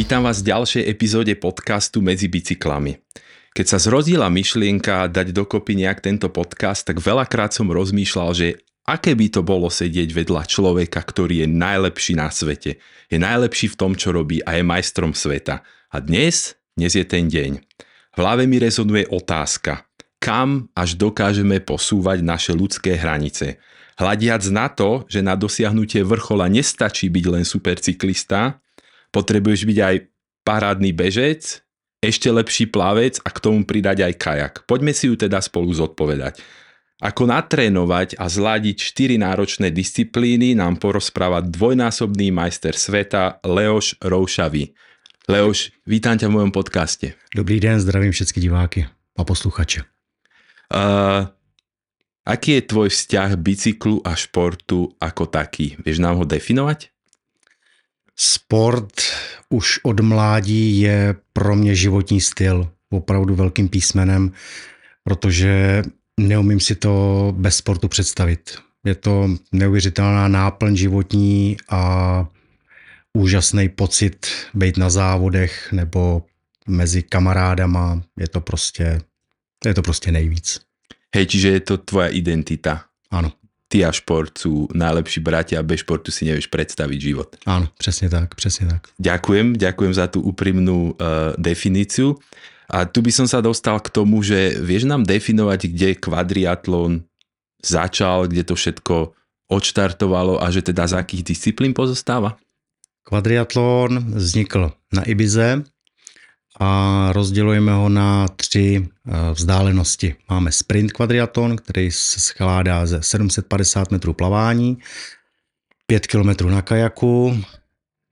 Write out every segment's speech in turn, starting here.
Vítam vás v ďalšej epizóde podcastu Medzi bicyklami. Keď sa zrodila myšlienka dať dokopy nejak tento podcast, tak veľakrát som rozmýšľal, že aké by to bolo sedieť vedľa človeka, ktorý je najlepší na svete. Je najlepší v tom, čo robí a je majstrom sveta. A dnes, dnes je ten deň. V hlave mi rezonuje otázka, kam až dokážeme posúvať naše ľudské hranice. Hľadiac na to, že na dosiahnutie vrchola nestačí byť len supercyklista, potrebuješ byť aj parádny bežec, ešte lepší plavec a k tomu pridať aj kajak. Poďme si ju teda spolu zodpovedať. Ako natrénovať a zladiť 4 náročné disciplíny nám porozpráva dvojnásobný majster sveta Leoš Roušavý. Leoš, vítám ťa v mojom podcaste. Dobrý den, zdravím všetky diváky a posluchače. Uh, aký je tvoj vzťah bicyklu a športu ako taký? Vieš nám ho definovať? Sport už od mládí je pro mě životní styl, opravdu velkým písmenem, protože neumím si to bez sportu představit. Je to neuvěřitelná náplň životní a úžasný pocit být na závodech nebo mezi kamarádama. Je to prostě, je to prostě nejvíc. Hej, čiže je to tvoja identita. Ano, Ty a šport sú najlepší bratia a bez športu si nevieš predstaviť život. ano, přesně tak, přesně tak. Ďakujem, ďakujem za tú úprimnú uh, definíciu. A tu by som sa dostal k tomu, že vieš nám definovať, kde kvadriatlon začal, kde to všetko odštartovalo a že teda z akých disciplín pozostáva? Kvadriatlon vznikl na Ibize a rozdělujeme ho na tři eh, vzdálenosti. Máme sprint kvadriatlon, který se skládá ze 750 metrů plavání, 5 km na kajaku,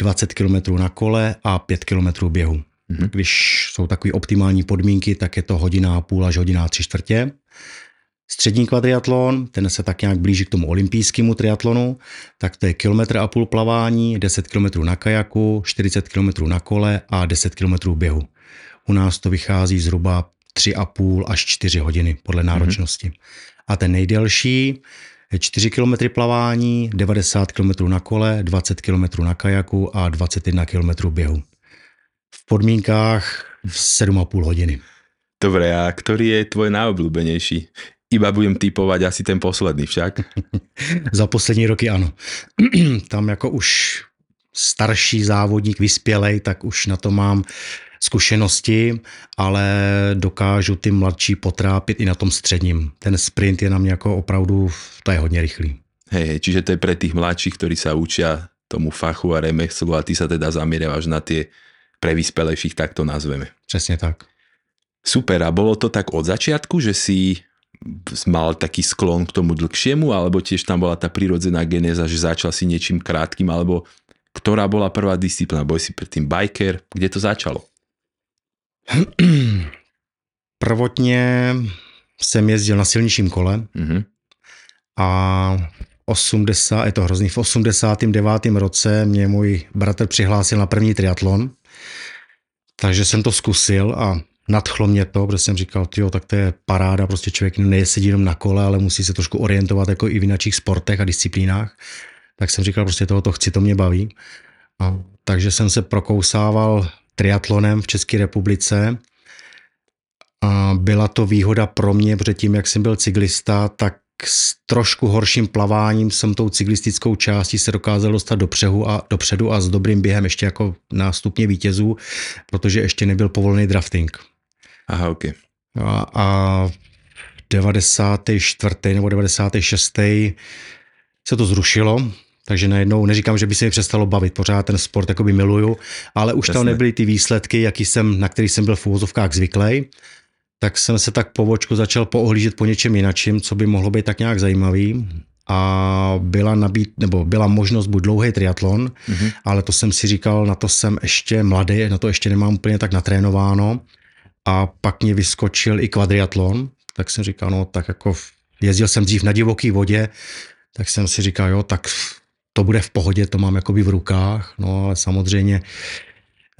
20 km na kole a 5 km běhu. Mhm. Když jsou takové optimální podmínky, tak je to hodina a půl až hodina a tři čtvrtě. Střední kvadriatlon, ten se tak nějak blíží k tomu olympijskému triatlonu, tak to je kilometr a půl plavání, 10 km na kajaku, 40 km na kole a 10 km běhu. U nás to vychází zhruba 3,5 až 4 hodiny podle náročnosti. A ten nejdelší je 4 km plavání, 90 km na kole, 20 km na kajaku a 21 km běhu. V podmínkách v 7,5 hodiny. Dobre, a ktorý je tvoj najobľúbenejší? Iba budem typovať asi ten posledný však. Za poslední roky ano. Tam jako už starší závodník, vyspělej, tak už na to mám zkušenosti, ale dokážu ty mladší potrápit i na tom středním. Ten sprint je na mě jako opravdu, to je hodně rychlý. Hej, hej, čiže to je pre tých mladších, ktorí sa učia tomu fachu a remeslu a ty sa teda zameriavaš na tie pre vyspelejších, tak to nazveme. Přesně tak. Super, a bolo to tak od začiatku, že si mal taký sklon k tomu dlhšiemu, alebo tiež tam bola tá prirodzená genéza, že začal si niečím krátkým, alebo ktorá bola prvá disciplína? Bol si predtým biker? Kde to začalo? Prvotně jsem jezdil na silničním kole Mhm. a 80, je to hrozný, v 89. roce mě můj bratr přihlásil na první triatlon, takže jsem to zkusil a nadchlo mě to, protože jsem říkal, tyjo, tak to je paráda, prostě člověk nejezdí jenom na kole, ale musí se trošku orientovat jako i v jiných sportech a disciplínách. Tak jsem říkal, prostě tohoto chci, to mě baví. A, takže jsem se prokousával triatlonem v České republice a byla to výhoda pro mě, protože tím, jak jsem byl cyklista, tak s trošku horším plaváním jsem tou cyklistickou částí se dokázal dostat dopředu a, dopředu a s dobrým během ještě jako na stupně vítězů, protože ještě nebyl povolený drafting. Aha, ok. A, a v 94. nebo 96. se to zrušilo, takže najednou neříkám, že by se mi přestalo bavit, pořád ten sport jakoby miluju, ale už Jasné. tam nebyly ty výsledky, jaký jsem, na který jsem byl v úvozovkách zvyklý. Tak jsem se tak po vočku začal poohlížet po něčem jinačím, co by mohlo být tak nějak zajímavý. A byla, nabít, nebo byla možnost buď dlouhý triatlon, Mhm. ale to jsem si říkal, na to jsem ještě mladý, na to ještě nemám úplně tak natrénováno. A pak mě vyskočil i kvadriatlon, tak jsem říkal, no tak jako jezdil jsem dřív na divoký vodě, tak jsem si říkal, jo, tak to bude v pohodě, to mám jakoby v rukách, no ale samozřejmě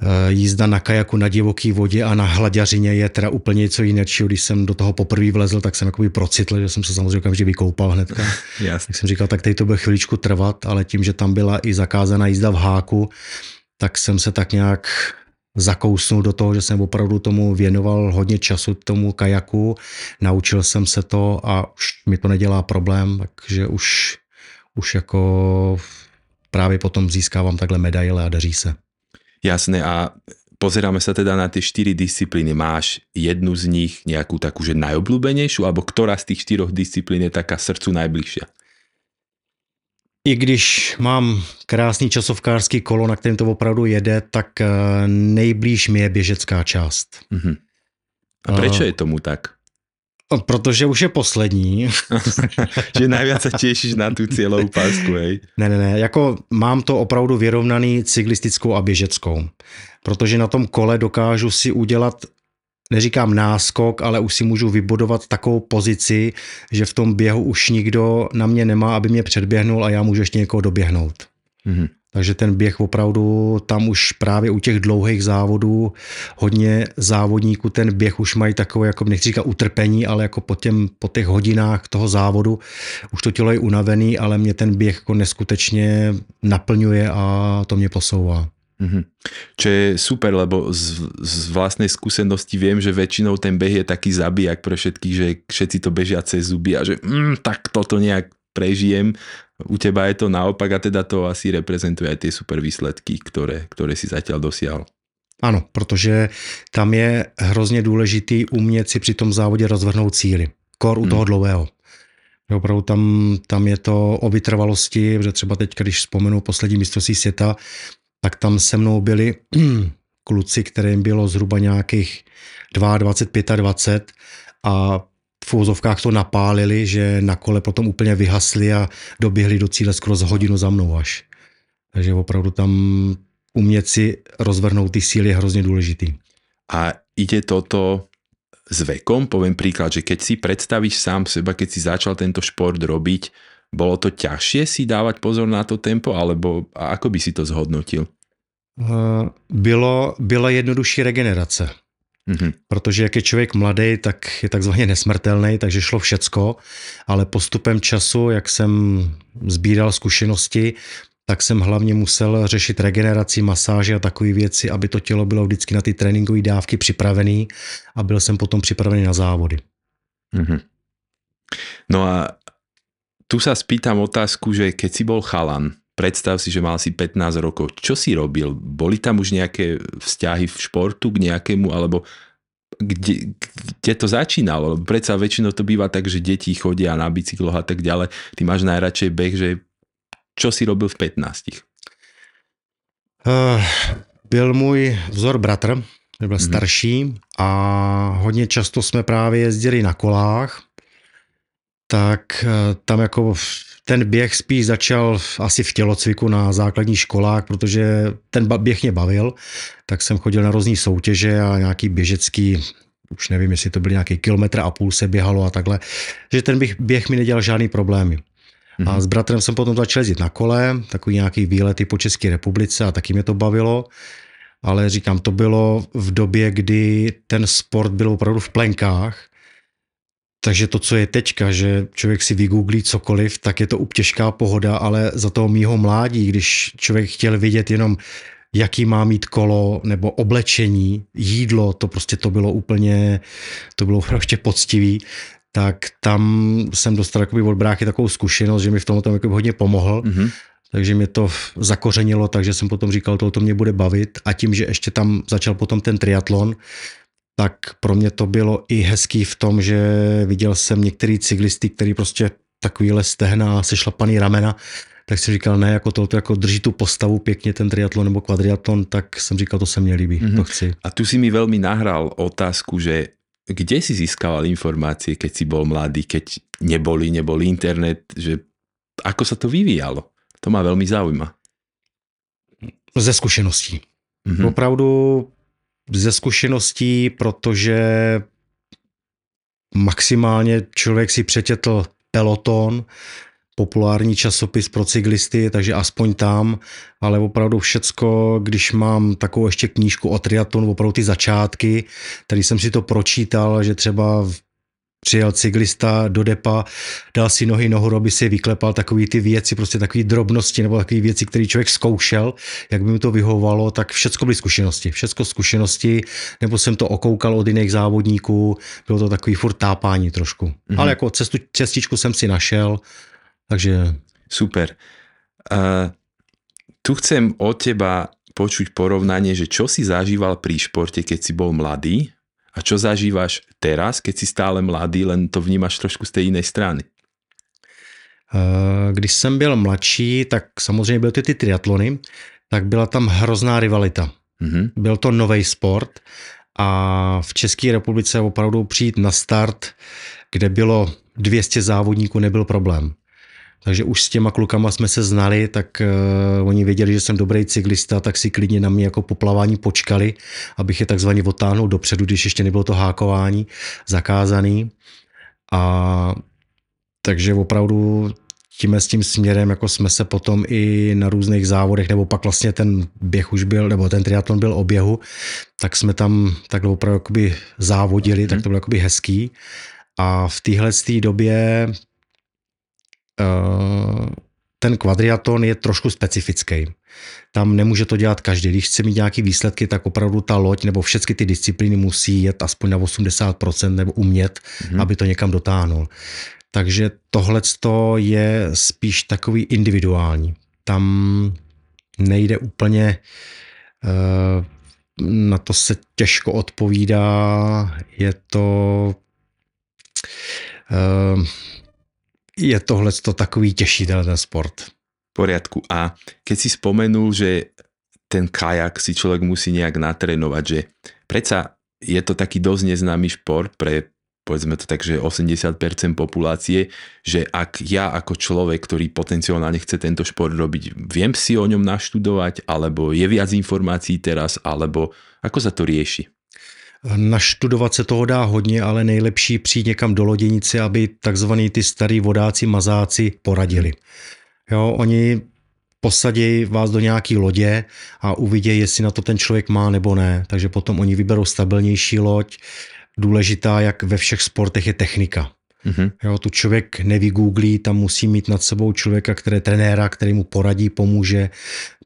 eh, jízda na kajaku na divoký vodě a na hlaďařině je teda úplně něco jiného. Když jsem do toho poprvé vlezl, tak jsem jakoby procitl, že jsem se samozřejmě okamžitě vykoupal hnedka. Jasne. Tak jsem říkal, tak tady to bude chviličku trvat, ale tím, že tam byla i zakázaná jízda v háku, tak jsem se tak nějak zakousnul do toho, že jsem opravdu tomu věnoval hodně času tomu kajaku, naučil jsem se to a už mi to nedělá problém, takže už, už jako právě potom získávám takhle medaile a daří se. Jasné a pozeráme sa teda na tie štyri disciplíny. Máš jednu z nich nejakú takú, že najobľúbenejšiu, alebo ktorá z tých štyroch disciplín je taká srdcu najbližšia? I když mám krásný časovkářský kolo, na kterém to opravdu jede, tak eh, nejblíž mi je běžecká část. Uh-huh. A prečo je tomu tak? Protože už je poslední. že najviac sa tešíš na tu cieľovú pásku, hej? Ne, ne, ne, jako mám to opravdu vyrovnaný cyklistickou a běžeckou. Protože na tom kole dokážu si udělat neříkám náskok, ale už si můžu vybudovat takovou pozici, že v tom běhu už nikdo na mě nemá, aby mě předběhnul a já můžu ještě někoho doběhnout. Mm-hmm. Takže ten běh opravdu tam už právě u těch dlouhých závodů hodně závodníků ten běh už mají takové, jako nechci říkat utrpení, ale jako po, těm, po těch hodinách toho závodu už to tělo je unavený, ale mě ten běh jako neskutečně naplňuje a to mě posouvá. Mm-hmm. Čo je super, lebo z, z vlastnej skúsenosti viem, že väčšinou ten beh je taký zabijak pre všetkých, že všetci to bežia cez zuby a že mm, tak toto nejak prežijem. U teba je to naopak a teda to asi reprezentuje aj tie super výsledky, ktoré, ktoré si zatiaľ dosiahol. Ano, protože tam je hrozně důležitý umět si při tom závodě rozvrhnout cíly. Kor u hmm. toho dlouhého. Opravdu tam, tam je to o vytrvalosti, že třeba teď, když vzpomenu poslední mistrovství světa, tak tam se mnou byli kluci, kterým bylo zhruba nějakých 22, 25 a v úzovkách to napálili, že na kole potom úplně vyhasli a doběhli do cíle skoro z hodinu za mnou až. Takže opravdu tam umět si rozvrhnout ty síly je hrozně důležitý. A ide toto s vekom? Poviem príklad, že keď si predstavíš sám seba, keď si začal tento šport robiť, bolo to ťažšie si dávať pozor na to tempo, alebo ako by si to zhodnotil? Eh, bylo, byla jednodušší regenerace. Mm-hmm. Protože jak je člověk mladý, tak je takzvaně nesmrtelný, takže šlo všecko, ale postupem času, jak jsem sbíral zkušenosti, tak jsem hlavně musel řešit regeneraci, masáže a takové věci, aby to tělo bylo vždycky na ty tréninkové dávky připravený a byl jsem potom připravený na závody. Mm-hmm. No a tu sa spýtam otázku, že keď si bol chalan, predstav si, že mal si 15 rokov, čo si robil? Boli tam už nejaké vzťahy v športu k nejakému, alebo kde, kde to začínalo? Predsa väčšinou to býva tak, že deti chodia na bicykloch a tak ďalej. Ty máš najradšej beh, že čo si robil v 15? Uh, byl můj vzor bratr, byl mm-hmm. starší a hodně často jsme právě jezdili na kolách tak eh, tam jako ten běh spíš začal asi v tělocviku na základních školách, protože ten běh mě bavil, tak jsem chodil na různé soutěže a nějaký běžecký, už nevím, jestli to byl nějaký kilometr a půl se běhalo a takhle, že ten běh, běh mi nedělal žádný problémy. Mm-hmm. A mhm. s bratrem jsem potom začal jezdit na kole, takový nějaký výlety po České republice a taky mě to bavilo. Ale říkám, to bylo v době, kdy ten sport byl opravdu v plenkách takže to, co je teďka, že člověk si vygooglí cokoliv, tak je to těžká pohoda, ale za toho mýho mládí, když člověk chtěl vidět jenom, jaký má mít kolo nebo oblečení, jídlo, to prostě to bylo úplně, to bylo prostě poctivý, tak tam jsem dostal jakoby od bráchy takovou zkušenost, že mi v tom tom hodně pomohl. Mm-hmm. Takže mě to zakořenilo, takže jsem potom říkal, to mě bude bavit. A tím, že ještě tam začal potom ten triatlon, tak pro mě to bylo i hezký v tom, že viděl jsem některý cyklisty, který prostě takovýhle stehna a sešlapaný ramena, tak jsem říkal, ne, jako to, to jako drží tu postavu pěkně ten triatlon nebo kvadriatlon, tak jsem říkal, to se mě líbí, mm-hmm. to chci. A tu si mi velmi nahral otázku, že kde si získal informácie, keď si bol mladý, keď neboli, nebol internet, že ako sa to vyvíjalo? To ma veľmi zaujíma. Ze zkušeností. Mm-hmm. Opravdu ze zkušeností, protože maximálně člověk si přečetl peloton, populární časopis pro cyklisty, takže aspoň tam, ale opravdu všecko, když mám takovou ještě knížku o triatlonu, opravdu ty začátky, tady jsem si to pročítal, že třeba přijel cyklista do depa, dal si nohy nahoru, aby si vyklepal takové ty věci, prostě takové drobnosti nebo takové věci, které člověk zkoušel, jak by mu to vyhovovalo, tak všechno byly zkušenosti. Všechno zkušenosti, nebo jsem to okoukal od jiných závodníků, bylo to takový furt tápání trošku. Mm-hmm. Ale jako cestu, cestičku jsem si našel, takže... Super. Uh, tu chcem od teba počuť porovnanie, že čo si zažíval pri športe, keď si bol mladý a čo zažívaš teraz, keď si stále mladý, len to vnímáš trošku z té jiné strany? Eh, když jsem byl mladší, tak samozřejmě byly ty, ty triatlony, tak byla tam hrozná rivalita. Mm-hmm. Byl to nový sport a v České republice opravdu přijít na start, kde bylo 200 závodníků, nebyl problém. Takže už s těma klukama jsme se znali, tak uh, oni věděli, že jsem dobrý cyklista, tak si klidně na mě jako poplavání počkali, abych je takzvaně otáhnul dopředu, když ještě nebylo to hákování zakázaný. A takže opravdu tím s tím směrem, jako jsme se potom i na různých závodech, nebo pak vlastně ten běh už byl, nebo ten triatlon byl o běhu, tak jsme tam takhle opravdu jakoby závodili, mm. tak to bylo jakoby hezký. A v téhle době ten kvadriaton je trošku specifický. Tam nemůže to dělat každý. Když chce mít nějaké výsledky, tak opravdu ta loď nebo všechny ty disciplíny musí jet aspoň na 80% nebo umět, mm-hmm. aby to někam dotáhnul. Takže tohle je spíš takový individuální. Tam nejde úplně, eh, na to se těžko odpovídá, je to eh, je tohle to takový těžší ten sport. V poriadku. A keď si spomenul, že ten kajak si človek musí nejak natrénovať, že predsa je to taký dosť neznámy šport pre povedzme to tak, že 80% populácie, že ak ja ako človek, ktorý potenciálne chce tento šport robiť, viem si o ňom naštudovať, alebo je viac informácií teraz, alebo ako sa to rieši? Naštudovat se toho dá hodně, ale nejlepší přijít někam do loděnice, aby takzvaný ty starý vodáci, mazáci poradili. Jo, oni posadí vás do nějaký lodě a uvidějí, jestli na to ten člověk má nebo ne. Takže potom oni vyberou stabilnější loď. Důležitá, jak ve všech sportech, je technika. Mm-hmm. Jo, tu člověk nevygooglí, tam musí mít nad sebou člověka, který trenéra, který mu poradí, pomůže,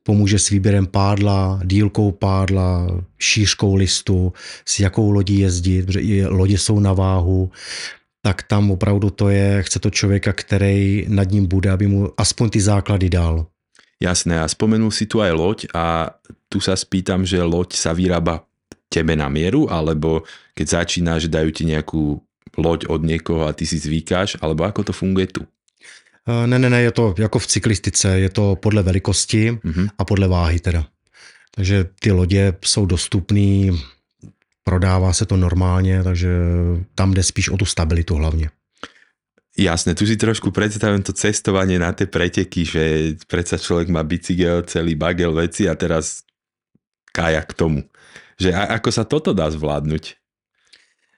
pomůže s výběrem pádla, dílkou pádla, šířkou listu, s jakou lodí jezdit, protože lodě jsou na váhu, tak tam opravdu to je, chce to člověka, který nad ním bude, aby mu aspoň ty základy dal. Jasné, a spomenul si tu aj loď a tu sa spýtam, že loď sa vyrába tebe na mieru, alebo keď začínaš, dajú ti nejakú loď od niekoho a ty si zvykáš, alebo ako to funguje tu? Eh, ne, ne, ne, je to jako v cyklistice, je to podle velikosti mm-hmm. a podle váhy teda. Takže ty lodě jsou dostupné, prodává se to normálně, takže tam jde spíš o tu stabilitu hlavně. Jasné, tu si trošku predstavím to cestovanie na tie preteky, že predsa človek má bicykel, celý bagel veci a teraz kajak k tomu. Že a, ako sa toto dá zvládnuť?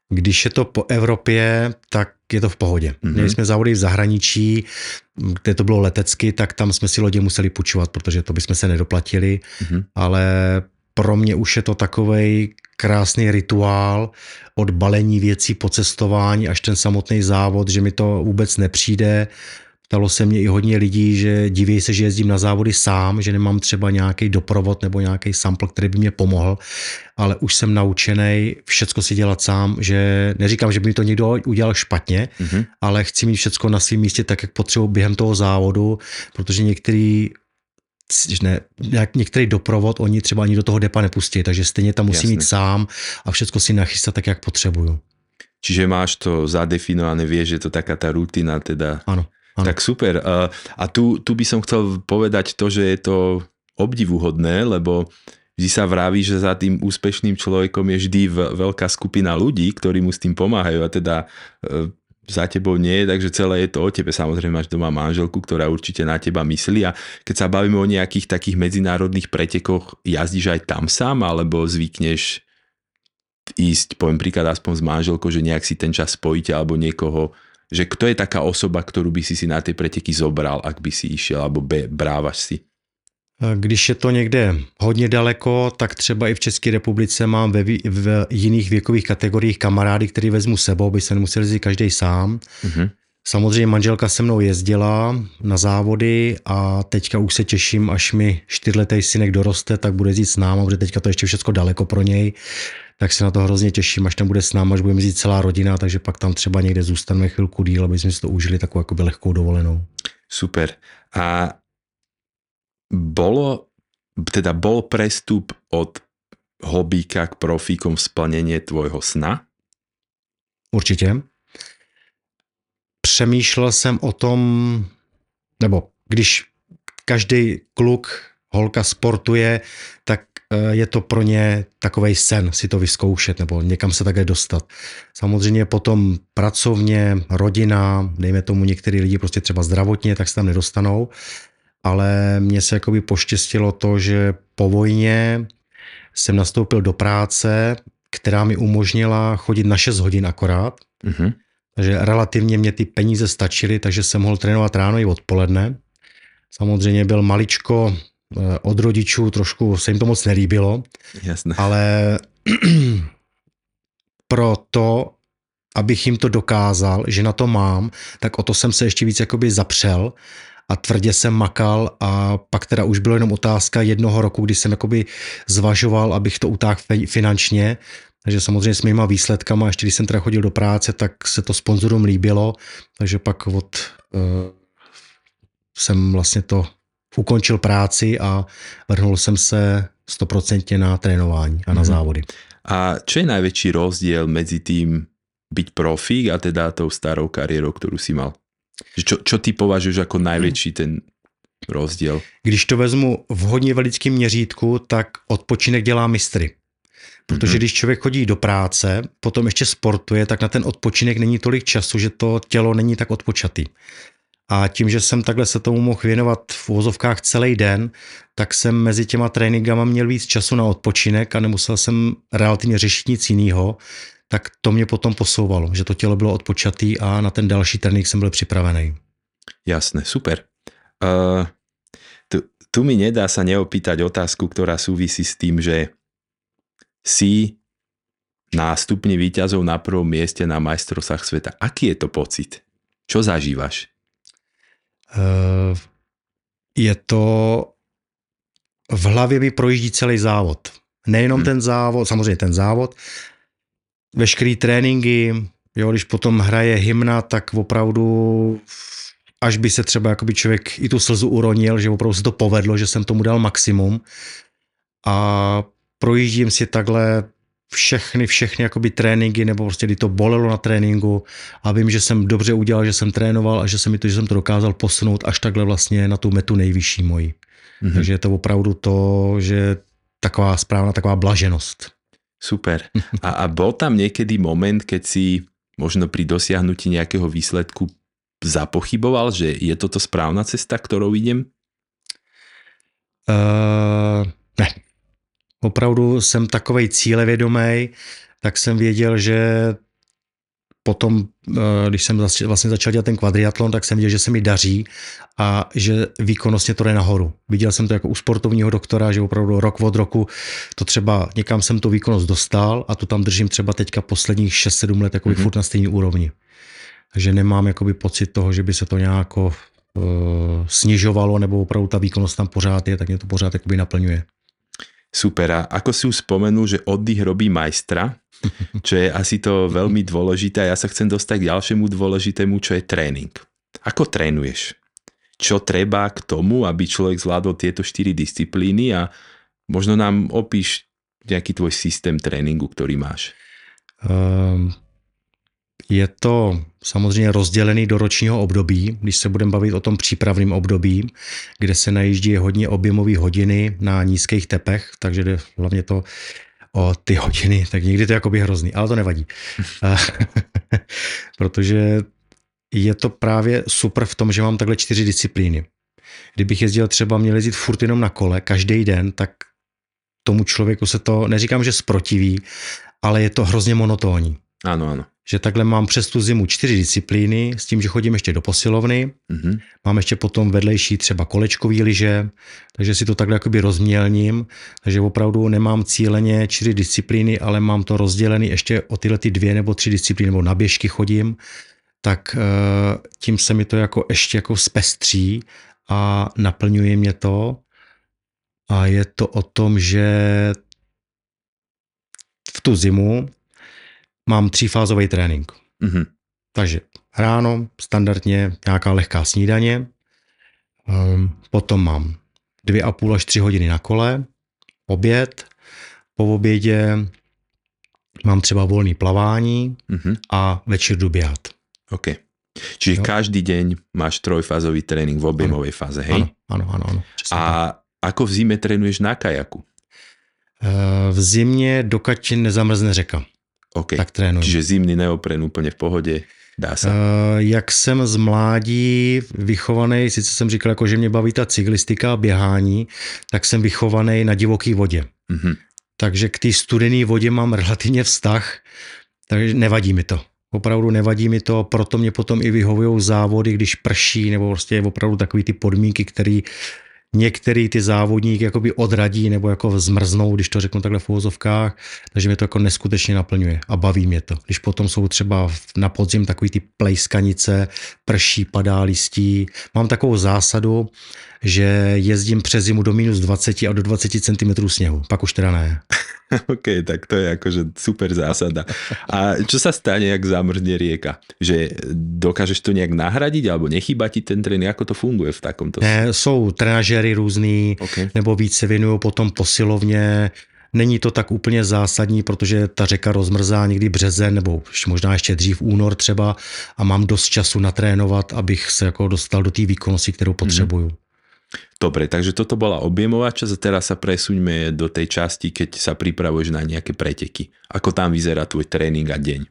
Když je to po Evropě, tak je to v pohodě. Mm-hmm. Měli jsme závody v zahraničí, kde to bylo letecky, tak tam jsme si lodě museli půjčovat, protože to bychom se nedoplatili, mm-hmm. ale pro mě už je to takový krásný rituál od balení věcí po cestování až ten samotný závod, že mi to vůbec nepřijde Ptalo se mě i hodně lidí, že diví se, že jezdím na závody sám, že nemám třeba nějaký doprovod nebo nějaký sample, který by mě pomohl, ale už jsem naučený všecko si dělat sám, že neříkám, že by mi to někdo udělal špatně, mm-hmm. ale chci mít všecko na svém místě tak, jak potřebuji během toho závodu, protože některý ne, některý doprovod oni třeba ani do toho depa nepustí, takže stejně tam musím Jasne. mít sám a všechno si nachystat tak, jak potřebuju. Čiže máš to zadefinované, vieš, že to taká tá rutina teda. Ano. Ano. Tak super. A tu, tu by som chcel povedať to, že je to obdivuhodné, lebo vždy sa vraví, že za tým úspešným človekom je vždy veľká skupina ľudí, ktorí mu s tým pomáhajú a teda e, za tebou nie, takže celé je to o tebe. Samozrejme máš doma manželku, ktorá určite na teba myslí a keď sa bavíme o nejakých takých medzinárodných pretekoch, jazdíš aj tam sám alebo zvykneš ísť, poviem príklad aspoň s manželkou, že nejak si ten čas spojíte alebo niekoho že kto je taká osoba, ktorú by si si na tie preteky zobral, ak by si išiel, alebo be, brávaš si? Když je to někde hodně daleko, tak třeba i v České republice mám ve, v jiných věkových kategoriích kamarády, který vezmu sebou, aby se nemuseli jezdit každý sám. Mm-hmm. Samozřejmě manželka se mnou jezdila na závody a teďka už se těším, až mi čtyřletý synek doroste, tak bude jezdit s náma, protože teďka to ještě všechno daleko pro něj. Tak se na to hrozně těším, až tam bude s náma, až budeme jezdit celá rodina, takže pak tam třeba někde zůstaneme chvilku díl, aby jsme si to užili takovou jakoby lehkou dovolenou. Super. A bolo, teda bol prestup od hobíka k profíkom splnění tvojho sna? Určitě přemýšlel jsem o tom, nebo když každý kluk, holka sportuje, tak je to pro ně takový sen si to vyzkoušet nebo někam se také dostat. Samozřejmě potom pracovně, rodina, dejme tomu některý lidi prostě třeba zdravotně, tak se tam nedostanou, ale mně se jakoby poštěstilo to, že po vojně jsem nastoupil do práce, která mi umožnila chodit na 6 hodin akorát. Mm-hmm. Takže relativně mě ty peníze stačily, takže jsem mohl trénovat ráno i odpoledne. Samozřejmě byl maličko eh, od rodičů, trošku se jim to moc nelíbilo. Jasne. Ale pro to, abych jim to dokázal, že na to mám, tak o to jsem se ještě víc jakoby zapřel a tvrdě jsem makal a pak teda už bylo jenom otázka jednoho roku, kdy jsem jakoby zvažoval, abych to utáhl finančně, takže samozřejmě s mýma výsledkama, ještě když jsem teda chodil do práce, tak se to sponzorům líbilo, takže pak od uh, jsem vlastně to ukončil práci a vrhnul jsem se stoprocentně na trénování a na mm. závody. A čo je největší rozdíl mezi tím být profík a teda tou starou kariérou, kterou si mal? Čo, čo ty považuješ jako největší ten rozdíl? Když to vezmu v hodně velikém měřítku, tak odpočinek dělá mistry. Protože mm-hmm. když člověk chodí do práce, potom ještě sportuje, tak na ten odpočinek není tolik času, že to tělo není tak odpočatý. A tím, že jsem takhle se tomu mohl věnovat v uvozovkách celý den, tak jsem mezi těma tréninkama měl víc času na odpočinek a nemusel jsem relativně řešit nic jiného, tak to mě potom posouvalo, že to tělo bylo odpočatý a na ten další trénink jsem byl připravený. Jasné, super. Uh, tu, tu mi nedá sa neopýtať otázku, ktorá súvisí s tým, že si na stupni výťazov na prvom mieste na majstrovstvách sveta. Aký je to pocit? Čo zažívaš? Uh, je to... V hlavě mi projíždí celý závod. Nejenom hmm. ten závod, samozřejmě ten závod, veškerý tréninky, jo, když potom hraje hymna, tak opravdu až by se třeba jakoby člověk i tu slzu uronil, že opravdu se to povedlo, že jsem tomu dal maximum. A projíždím si takhle všechny, všechny jakoby tréninky, nebo prostě kdy to bolelo na tréninku a vím, že jsem dobře udělal, že jsem trénoval a že jsem mi to, že jsem to dokázal posunout až takhle vlastně na tu metu nejvyšší moji. Mm-hmm. Takže je to opravdu to, že taková správná taková blaženost. Super. A, a bol tam někdy moment, keď si možno pri dosiahnutí nějakého výsledku zapochyboval, že je toto správná cesta, kterou idem? Uh, ne opravdu jsem takovej cílevědomý, tak jsem věděl, že potom, eh, když jsem vlastně začal dělat ten kvadriatlon, tak jsem viděl, že se mi daří a že výkonnostně to jde nahoru. Viděl jsem to jako u sportovního doktora, že opravdu rok od roku to třeba někam jsem tu výkonnost dostal a tu tam držím třeba teďka posledních 6-7 let jako mm-hmm. furt na stejné úrovni. Takže nemám jakoby pocit toho, že by se to nějak uh, snižovalo nebo opravdu ta výkonnost tam pořád je, tak mě to pořád jakoby naplňuje. Super. A ako si už spomenul, že oddych robí majstra, čo je asi to veľmi dôležité. A ja sa chcem dostať k ďalšiemu dôležitému, čo je tréning. Ako trénuješ? Čo treba k tomu, aby človek zvládol tieto štyri disciplíny a možno nám opíš nejaký tvoj systém tréninku, ktorý máš. Um, je to samozřejmě rozdělený do ročního období, když se budeme bavit o tom přípravném období, kde se najíždí hodně objemové hodiny na nízkých tepech, takže jde hlavně to o ty hodiny, tak někdy to je jakoby hrozný, ale to nevadí. Protože je to právě super v tom, že mám takhle čtyři disciplíny. Kdybych jezdil třeba, měl jezdit furt jenom na kole každý den, tak tomu člověku se to, neříkám, že zprotiví, ale je to hrozně monotónní. Ano, ano. že takhle mám přes tu zimu čtyři disciplíny, s tím, že chodím ještě do posilovny, Mhm. mám ještě potom vedlejší třeba kolečkový lyže, takže si to takhle jakoby rozmělním, takže opravdu nemám cíleně čtyři disciplíny, ale mám to rozdělený ještě o tyhle ty dvě nebo tři disciplíny, nebo na běžky chodím, tak eh, tím se mi to jako ještě jako zpestří a naplňuje mě to a je to o tom, že v tu zimu mám třífázový trénink. Mhm. Takže ráno standardně nějaká lehká snídaně, um, potom mám dvě a půl až tři hodiny na kole, oběd, po obědě mám třeba volný plavání Mhm. a večer jdu běhat. OK. Čiže Jo. každý deň máš trojfázový trénink v objemovej fáze, hej? Ano, ano, ano. ano přesně tak. A ako v zime trénuješ na kajaku? Eh, v zimě, dokud nezamrzne řeka, OK. tak trénuji. Čiže zimný neopren úplne v pohode, dá sa. Eh, jak jsem z mládí vychovaný, sice jsem říkal, jako, že mě baví ta cyklistika a běhání, tak jsem vychovaný na divoké vodě. Mhm. Takže k té studené vodě mám relativně vztah, takže nevadí mi to. Opravdu nevadí mi to, proto mě potom i vyhovují závody, když prší, nebo prostě opravdu takový ty podmínky, které některý ty závodník jakoby odradí nebo jako zmrznou, když to řeknu takhle v uvozovkách, takže mě to jako neskutečně naplňuje a baví mě to. Když potom jsou třeba na podzim takový ty plejskanice, prší, padá listí. Mám takovou zásadu, že jezdím přes zimu do minus 20 a do 20 cm sněhu. Pak už teda ne. OK, tak to je akože super zásada. A čo sa stane, ak zamrzne rieka? Že dokážeš to nejak nahradiť, alebo nechýba ti ten trénink? Ako to funguje v takomto? ne jsou trenažéry různý, OK. nebo víc se věnují potom posilovně. Není to tak úplně zásadní, protože ta řeka rozmrzá někdy březen, nebo možná ještě dřív únor třeba a mám dost času natrénovat, abych se jako dostal do té výkonnosti, kterou potřebuju. Dobre, takže toto bola objemová časť a teraz sa presuňme do tej časti, keď sa pripravuješ na nejaké preteky. Ako tam vyzerá tvoj trénink a deň?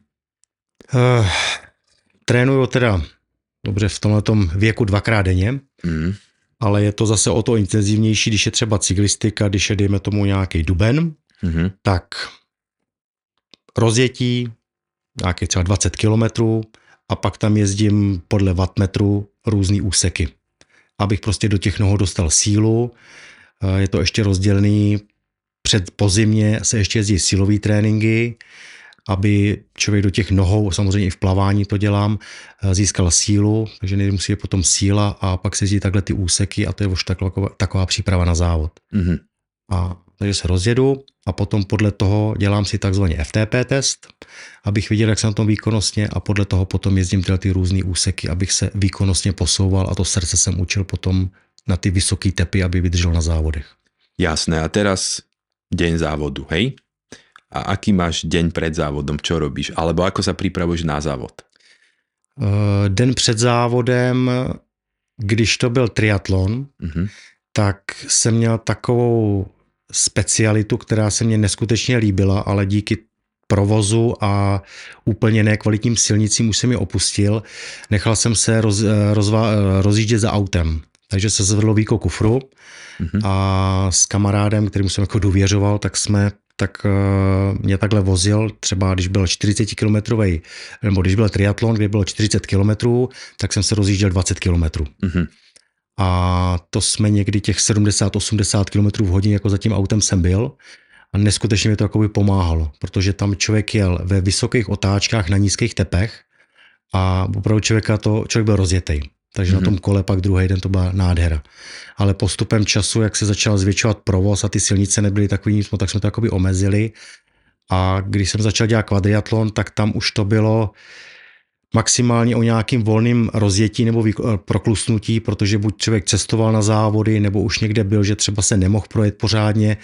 Uh, trénuju teda dobře v tomhle věku dvakrát denně, Mm. ale je to zase o to intenzivnější, když je třeba cyklistika, když je dejme tomu nějaký duben, Mm-hmm. tak rozjetí, nějakých třeba 20 kilometrů a pak tam jezdím podle wattmetru různý úseky. Abych prostě do těch nohou dostal sílu. Eh, Je to ještě rozdělený před pozimě se ještě jezdí silový tréninky, aby člověk do těch nohou, samozřejmě i v plavání to dělám, eh, získal sílu, takže nejdřív musí je potom síla a pak se jezdí takhle ty úseky a to je už taková, taková příprava na závod. Mm-hmm. A takže se rozjedu a potom podle toho dělám si takzvaný FTP test, abych viděl, jak jsem na tom výkonnostně a podle toho potom jezdím tyhle ty různé úseky, abych se výkonnostně posouval a to srdce jsem učil potom na ty vysoké tepy, aby vydržel na závodech. Jasné, a teraz deň závodu, hej? A aký máš deň pred závodom, čo robíš? Alebo ako sa pripravuješ na závod? Eh, Den před závodem, když to byl triatlon, Mhm. tak jsem měl takovou specialitu, která se mně neskutečně líbila, ale díky provozu a úplně nekvalitním silnicím už jsem ji opustil. Nechal jsem se roz, rozva, rozjíždět za autem. Takže se zvedlo víko kufru Mhm. a s kamarádem, kterým jsem jako důvěřoval, tak jsme tak uh, mě takhle vozil, třeba když byl 40 kilometrový, nebo když byl triatlon, kde bylo 40 kilometrů, tak jsem se rozjížděl 20 kilometrů. Mhm. A to jsme někdy těch 70-80 km v hodině, jako za tím autem jsem byl. A neskutečně mi to jakoby pomáhalo, protože tam člověk jel ve vysokých otáčkách na nízkých tepech a opravdu člověka to, člověk byl rozjetý. Takže mm-hmm. na tom kole pak druhý den to byla nádhera. Ale postupem času, jak se začal zvětšovat provoz a ty silnice nebyly takový nic, tak jsme to jakoby omezili. A když jsem začal dělat kvadriatlon, tak tam už to bylo maximálně o nějakým volným rozjetí nebo výko- proklusnutí, protože buď člověk cestoval na závody, nebo už někde byl, že třeba se nemohl projet pořádně,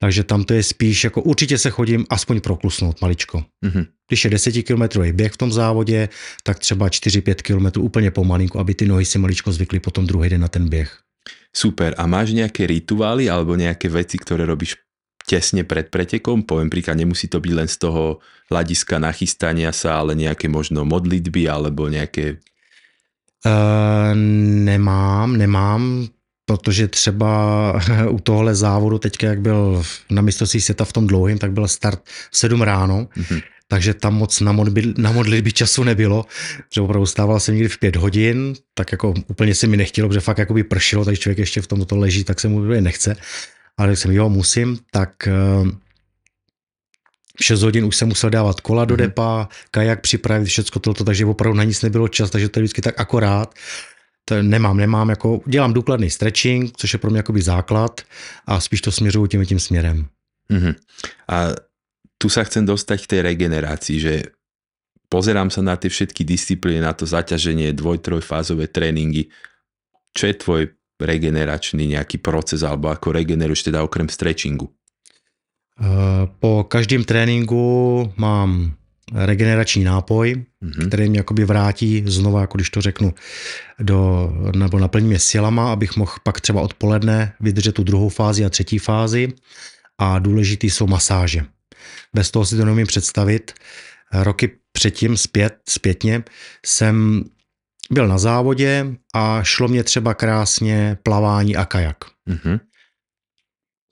takže tam to je spíš jako určitě se chodím aspoň proklusnout maličko. Mhm. Když je 10 kilometrový běh v tom závodě, tak třeba 4-5 km úplně pomalinku, aby ty nohy si maličko zvykly potom druhý den na ten běh. Super. A máš nejaké rituály alebo nejaké veci, ktoré robíš tesne pred pretekom? Poviem príklad, nemusí to byť len z toho hľadiska nachystania sa, ale nejaké možno modlitby alebo nejaké... Uh, nemám, nemám, protože třeba u tohle závodu, teďka jak byl na mistrovství světa v tom dlouhém, tak byl start v 7 ráno, Mhm. takže tam moc na, modlitby, na modlitby času nebylo, že opravdu stával jsem někdy v pět hodin, tak jako úplně se mi nechtělo, protože fakt jako by pršilo, takže člověk ještě v tomto leží, tak se mu nechce. Ale když jsem, jo, musím, tak eh, v 6 hodin už jsem musel dávat kola do mhm. depa, kajak připravit, všechno toto, takže opravdu na nic nebylo čas, takže to je vždycky tak akorát. To nemám, nemám, jako dělám důkladný stretching, což je pro mě jakoby základ a spíš to směřuju tím tím směrem. Uh-huh. A tu sa chcem dostať k tej regenerácii, že pozerám sa na tie všetky disciplíny, na to zaťaženie, dvoj, trojfázové tréningy. Čo je tvoj regeneračný nejaký proces, alebo ako regeneruješ teda okrem stretchingu? Eh, po každém tréninku mám regenerační nápoj, mm-hmm. který mě jakoby vrátí znova, jako když to řeknu, do, nebo naplní mě silama, abych mohl pak třeba odpoledne vydržet tu druhou fázi a třetí fázi. A důležitý jsou masáže. Bez toho si to neumím představit. Roky předtím, zpět, zpětně, jsem byl na závodě a šlo mě třeba krásně plavání a kajak. Mm-hmm.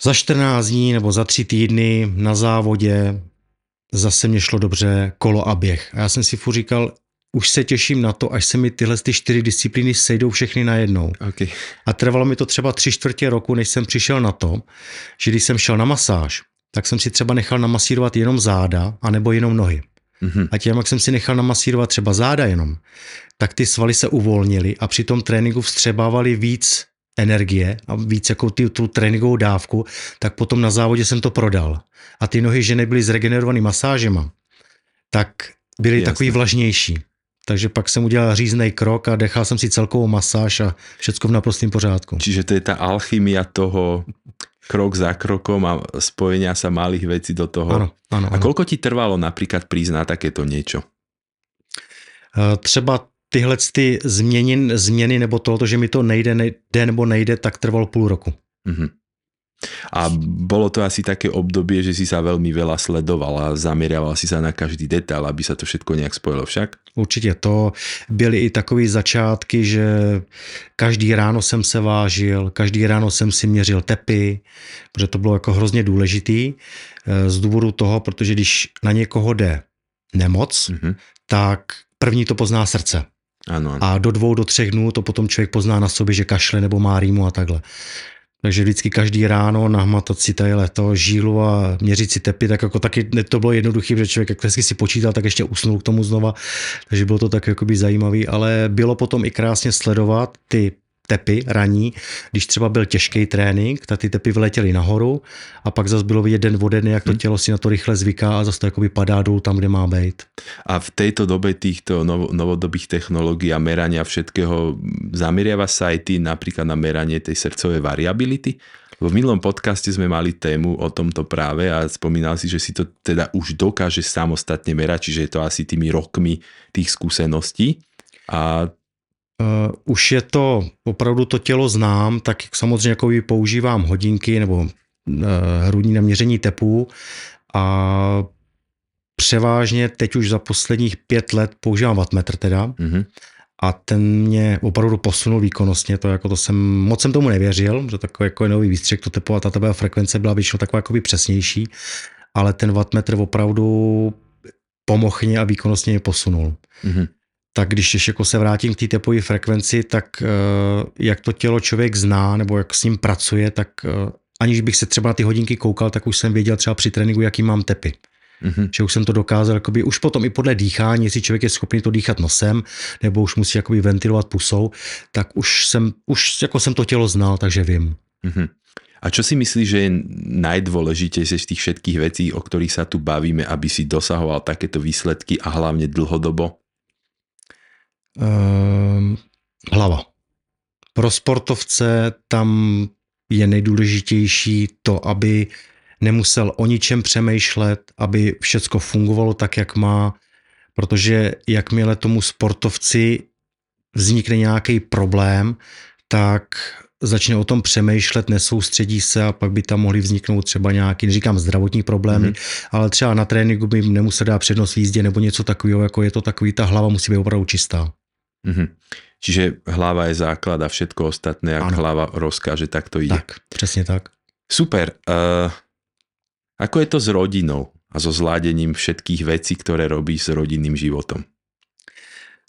Za 14 dní nebo za 3 týdny na závodě zase mě šlo dobře kolo a běh. A já jsem si furt říkal, už se těším na to, až se mi tyhle ty čtyři disciplíny sejdou všechny najednou. Okay. A trvalo mi to třeba tři čtvrtě roku, než jsem přišel na to, že když jsem šel na masáž, tak jsem si třeba nechal namasírovat jenom záda, anebo jenom nohy. Mm-hmm. A tím, jak jsem si nechal namasírovat třeba záda jenom, tak ty svaly se uvolnily a při tom tréninku vstřebávali víc energie a víc jako ty, tu tréninkovou dávku, tak potom na závodě jsem to prodal. A ty nohy, že nebyly zregenerovaný masážema, tak byly Jasne. takový vlažnější. Takže pak jsem udělal říznej krok a dechal jsem si celkovou masáž a všechno v naprostém pořádku. Čiže to je ta alchymia toho krok za krokom a spojenia sa malých vecí do toho. Ano, ano, a koľko ti trvalo napríklad na takéto niečo? Eh, třeba tyhle ty změny, změny nebo to, že mi to nejde, nejde nebo nejde, tak trvalo půl roku. Mm-hmm. A bolo to asi také obdobie, že si sa veľmi veľa sledoval a zameriaval si sa na každý detail, aby sa to všetko nejak spojilo však? Určitě to byly i takové začátky, že každý ráno jsem se vážil, každý ráno jsem si měřil tepy, protože to bylo jako hrozně důležitý eh, z důvodu toho, protože když na někoho jde nemoc, mm-hmm. tak první to pozná srdce. Ano, ano. A do dvou, do třech dnů to potom člověk pozná na sobě, že kašle nebo má rýmu a takhle. Takže vždycky každý ráno nahmatat si tady to žílu a měřit si tepy, tak jako taky to bylo jednoduché, že člověk jak si počítal, tak ještě usnul k tomu znova, takže bylo to tak jakoby zajímavý, ale bylo potom i krásně sledovat ty tepy raní, když třeba byl těžký trénink, tak ty tepy vyletěly nahoru a pak zase bylo vidět den den, jak to hmm. tělo si na to rychle zvyká a zase to jakoby padá dolů tam, kde má být. A v této době týchto novodobých technologií a merania všetkého zameriava sa aj ty napríklad na meranie tej srdcovej variability? V minulom podcaste sme mali tému o tomto práve a spomínal si, že si to teda už dokáže samostatne merať, čiže je to asi tými rokmi tých skúseností. A Uh, už je to, opravdu to tělo znám, tak samozřejmě jako používám hodinky nebo uh, hrudní naměření tepů a převážně teď už za posledních pět let používám wattmetr teda mm-hmm. a ten mě opravdu posunul výkonnostně, to jako to jsem, moc jsem tomu nevěřil, že takový jako nový výstřek, to tepová, ta tepová frekvence byla většinou taková jakoby přesnější, ale ten wattmetr opravdu pomohně a výkonnostně mě posunul. Mm-hmm tak když ještě jako se vrátím k té tepové frekvenci, tak eh, jak to tělo člověk zná nebo jak s ním pracuje, tak eh, aniž bych se třeba na ty hodinky koukal, tak už jsem věděl třeba při tréninku, jaký mám tepy. Mm-hmm. Že už jsem to dokázal, jakoby, už potom i podle dýchání, jestli člověk je schopný to dýchat nosem, nebo už musí jakoby ventilovat pusou, tak už jsem, už jako jsem to tělo znal, takže vím. Mm-hmm. A čo si myslíš, že je najdôležitejšie z tých všetkých vecí, o ktorých sa tu bavíme, aby si dosahoval takéto výsledky a hlavne dlhodobo? Uh, hlava. Pro sportovce tam je nejdůležitější to, aby nemusel o ničem přemýšlet, aby všecko fungovalo tak, jak má, protože jakmile tomu sportovci vznikne nějaký problém, tak začne o tom přemýšlet, nesoustředí se a pak by tam mohly vzniknout třeba nějaký, neříkám zdravotní problémy, mm-hmm. ale třeba na tréninku by nemusel dát přednost v jízdě nebo něco takového, jako je to takový, ta hlava musí být opravdu čistá. Mm-hmm. Čiže hlava je základ a všetko ostatné, ak ano. hlava rozkáže, tak to ide. Tak, přesně tak. Super. Uh, ako je to s rodinou? a so zládením všetkých vecí, ktoré robíš s rodinným životom?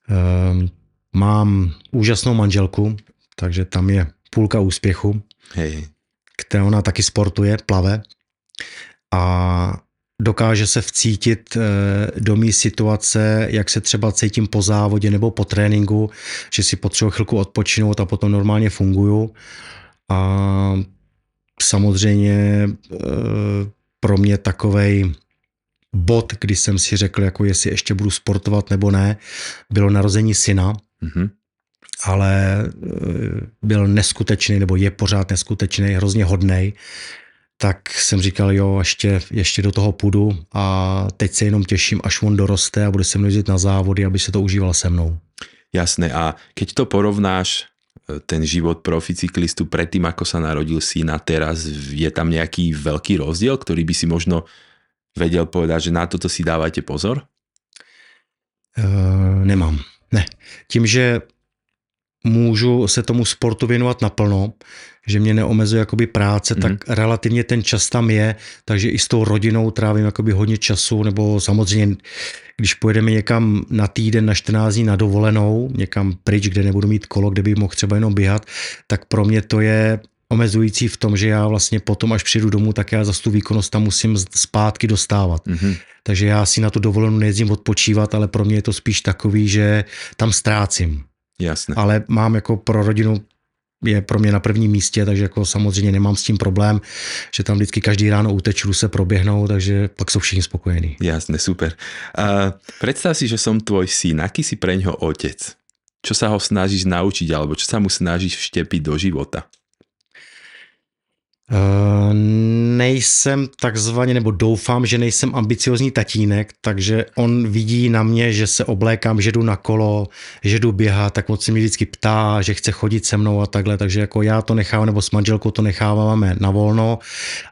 Um, mám úžasnou manželku, takže tam je půlka úspěchu. Hej. Která ona taky sportuje, plave a dokáže se vcítit eh, do mý situace, jak se třeba cítím po závodě nebo po tréninku, že si potřebuji chvilku odpočinout a potom normálně funguju. A samozřejmě eh, pro mě takovej bod, kdy jsem si řekl, jako jestli ještě budu sportovat nebo ne, bylo narození syna, mm-hmm. ale eh, byl neskutečný, nebo je pořád neskutečný, hrozně hodnej, tak jsem říkal, jo, ještě, ještě do toho půjdu a teď se jenom těším, až on doroste a bude se mnou jezdit na závody, aby se to užíval se mnou. Jasné, a keď to porovnáš, eh, ten život proficyklistu predtým, ako sa narodil syna, teraz je tam nejaký veľký rozdiel, ktorý by si možno vedel povedať, že na toto si dávajte pozor? Uh, nemám. Ne. Tím, že můžu se tomu sportu věnovat naplno, že mě neomezuje jakoby práce, mm-hmm. tak relativně ten čas tam je, takže i s tou rodinou trávím jakoby hodně času, nebo samozřejmě, když pojedeme někam na týden, na 14 dní na dovolenou, někam pryč, kde nebudu mít kolo, kde bych mohl třeba jenom běhat, tak pro mě to je omezující v tom, že já vlastně potom, až přijdu domů, tak já za tu výkonnost tam musím zpátky dostávat. Mm-hmm. Takže já si na tu dovolenou nejezdím odpočívat, ale pro mě je to spíš takový, že tam ztrácím. Jasne. Ale mám jako pro rodinu je pro mě na prvním místě, takže jako samozřejmě nemám s tím problém, že tam vždycky každý ráno uteču, se proběhnou, takže pak jsou všichni spokojení. Jasne, super. Uh, predstav si, že som tvoj syn, aký si pre ňoho otec? Čo sa ho snažíš naučiť, alebo čo sa mu snažíš vštepiť do života? Uh, nejsem takzvaně, nebo doufám, že nejsem ambiciozní tatínek, takže on vidí na mě, že se oblékám, že jdu na kolo, že jdu běhat, tak moc se mi vždycky ptá, že chce chodit se mnou a takhle, takže jako já to nechávám, nebo s manželkou to necháváme na volno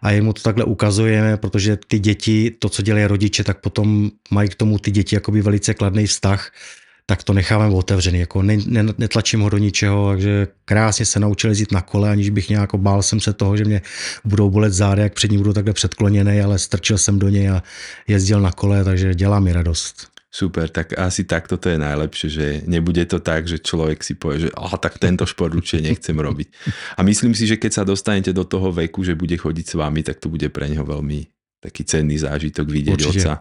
a jemu to takhle ukazujeme, protože ty děti, to, co dělají rodiče, tak potom mají k tomu ty děti jakoby velice kladný vztah, tak to necháváme otevřený, jako ne, ne, netlačím ho do ničeho, takže krásně se naučil jezdit na kole, aniž bych nějak bál jsem se toho, že mě budou bolet zády, jak před ním budu takhle předkloněný, ale strčil jsem do něj a jezdil na kole, takže dělá mi radost. Super, tak asi takto to je najlepšie, že nebude to tak, že človek si povie, že aha, tak tento šport určite nechcem robiť. A myslím si, že keď sa dostanete do toho veku, že bude chodiť s vami, tak to bude pre neho veľmi taký cenný zážitok vidieť Určite. oca.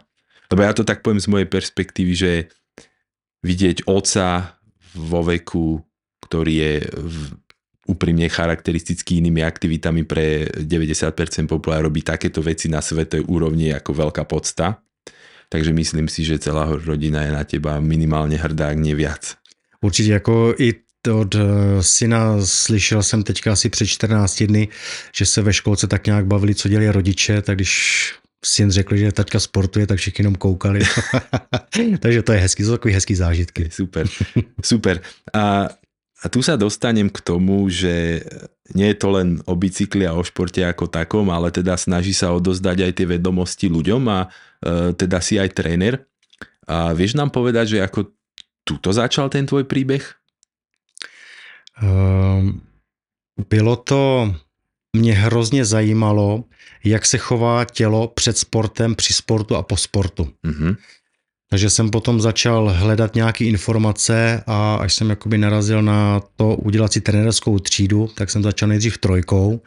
Lebo ja to tak poviem z mojej perspektívy, že vidieť oca vo veku, ktorý je v, úprimne charakteristický inými aktivitami pre 90% populár robí takéto veci na svetovej úrovni ako veľká podsta. Takže myslím si, že celá rodina je na teba minimálně hrdá, ak nie viac. Určitě jako i od eh, syna slyšel jsem teďka asi před 14 dny, že se ve školce tak nějak bavili, co dělají rodiče, tak když syn řekl, že taťka sportuje, tak všichni jenom koukali. Takže to je hezký, to jsou takový hezký zážitky. Super, super. A, a tu sa dostanem k tomu, že nie je to len o bicykli a o športe ako takom, ale teda snaží sa odozdať aj tie vedomosti ľuďom a e, teda si aj tréner. A vieš nám povedať, že ako tuto začal ten tvoj príbeh? Um, bylo to mě hrozně zajímalo, jak se chová tělo před sportem, při sportu a po sportu. Mm-hmm. Takže jsem potom začal hledat nějaké informace a až jsem jakoby narazil na to udělat si trenerskou třídu, tak jsem začal nejdřív trojkou,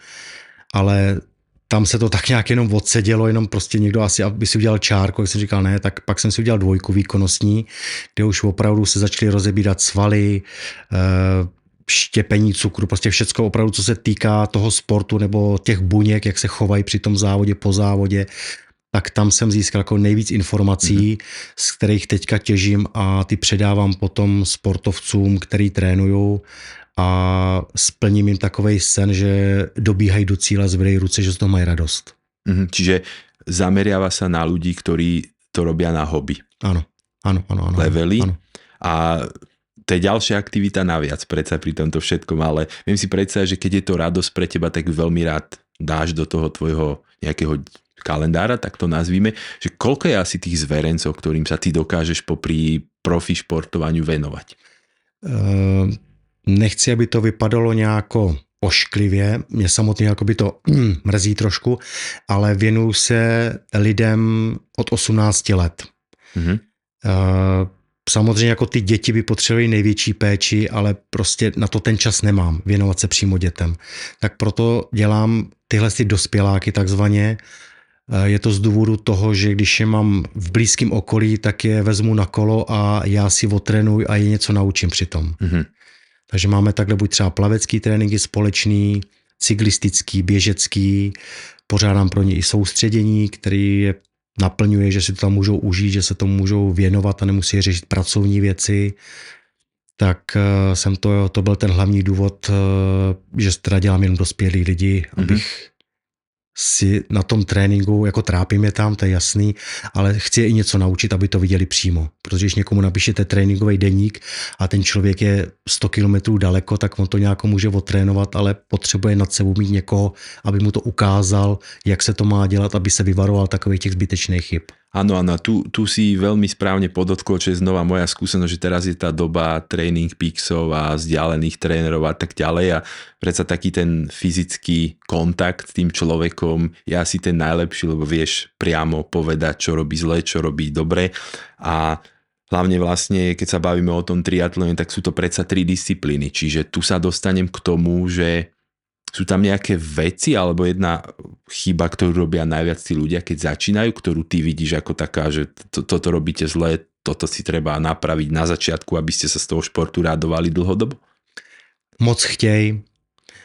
ale tam se to tak nějak jenom odsedělo, jenom prostě někdo asi, aby si udělal čárku, jak jsem říkal ne, tak pak jsem si udělal dvojku výkonnostní, kde už opravdu se začaly rozebírat svaly, eh, štěpení cukru, prostě všecko opravdu, co se týká toho sportu nebo těch buněk, jak se chovají při tom závodě, po závodě, tak tam jsem získal jako nejvíc informací, mm-hmm. z kterých teďka těžím a ty předávám potom sportovcům, který trénují a splním jim takový sen, že dobíhají do cíle, zvedají ruce, že z toho mají radost. Mm-hmm. Čiže zameriava sa na ľudí, ktorí to robia na hobby. Áno, áno, áno. áno Levely. Áno. A to je ďalšia aktivita naviac predsa pri tomto všetkom, ale viem si predstaviť, že keď je to radosť pre teba, tak veľmi rád dáš do toho tvojho nejakého kalendára, tak to nazvíme, že koľko je asi tých zverencov, ktorým sa ty dokážeš popri profi športovaniu venovať? Uh, nechci, aby to vypadalo nejako ošklivě, mě samotně jakoby to mrzí trošku, ale věnuju se lidem od 18 let. Mm-hmm. Samozřejmě jako ty děti by potřebovaly největší péči, ale prostě na to ten čas nemám, věnovat se přímo dětem. Tak proto dělám tyhle ty dospěláky takzvaně. Eh, je to z důvodu toho, že když je mám v blízkém okolí, tak je vezmu na kolo a já si otrénuji a je něco naučím přitom. Mm-hmm. Takže máme takhle buď třeba plavecký tréninky společný, cyklistický, běžecký, pořádám pro ně i soustředění, který je naplňuje, že si to tam můžou užít, že se tomu můžou věnovat a nemusí řešit pracovní věci, tak eh, jsem to, to byl ten hlavní důvod, eh, že teda dělám jenom dospělí lidi, mm-hmm. Si na tom tréninku, jako trápím je tam, to je jasný, ale chci je i něco naučit, aby to viděli přímo. Protože když někomu napíšete tréninkový deník a ten člověk je 100 kilometrů daleko, tak on to nějak může otrénovat, ale potřebuje nad sebou mít někoho, aby mu to ukázal, jak se to má dělat, aby se vyvaroval takových těch zbytečných chyb. Áno, áno, tu, tu si veľmi správne podotkol, čo je znova moja skúsenosť, že teraz je tá doba training pixov a vzdialených trénerov a tak ďalej a predsa taký ten fyzický kontakt s tým človekom je asi ten najlepší, lebo vieš priamo povedať, čo robí zle, čo robí dobre. A hlavne vlastne, keď sa bavíme o tom triatlone, tak sú to predsa tri disciplíny, čiže tu sa dostanem k tomu, že sú tam nejaké veci alebo jedna chyba, ktorú robia najviac tí ľudia, keď začínajú, ktorú ty vidíš ako taká, že to, toto robíte zle, toto si treba napraviť na začiatku, aby ste sa z toho športu rádovali dlhodobo? Moc chtěj.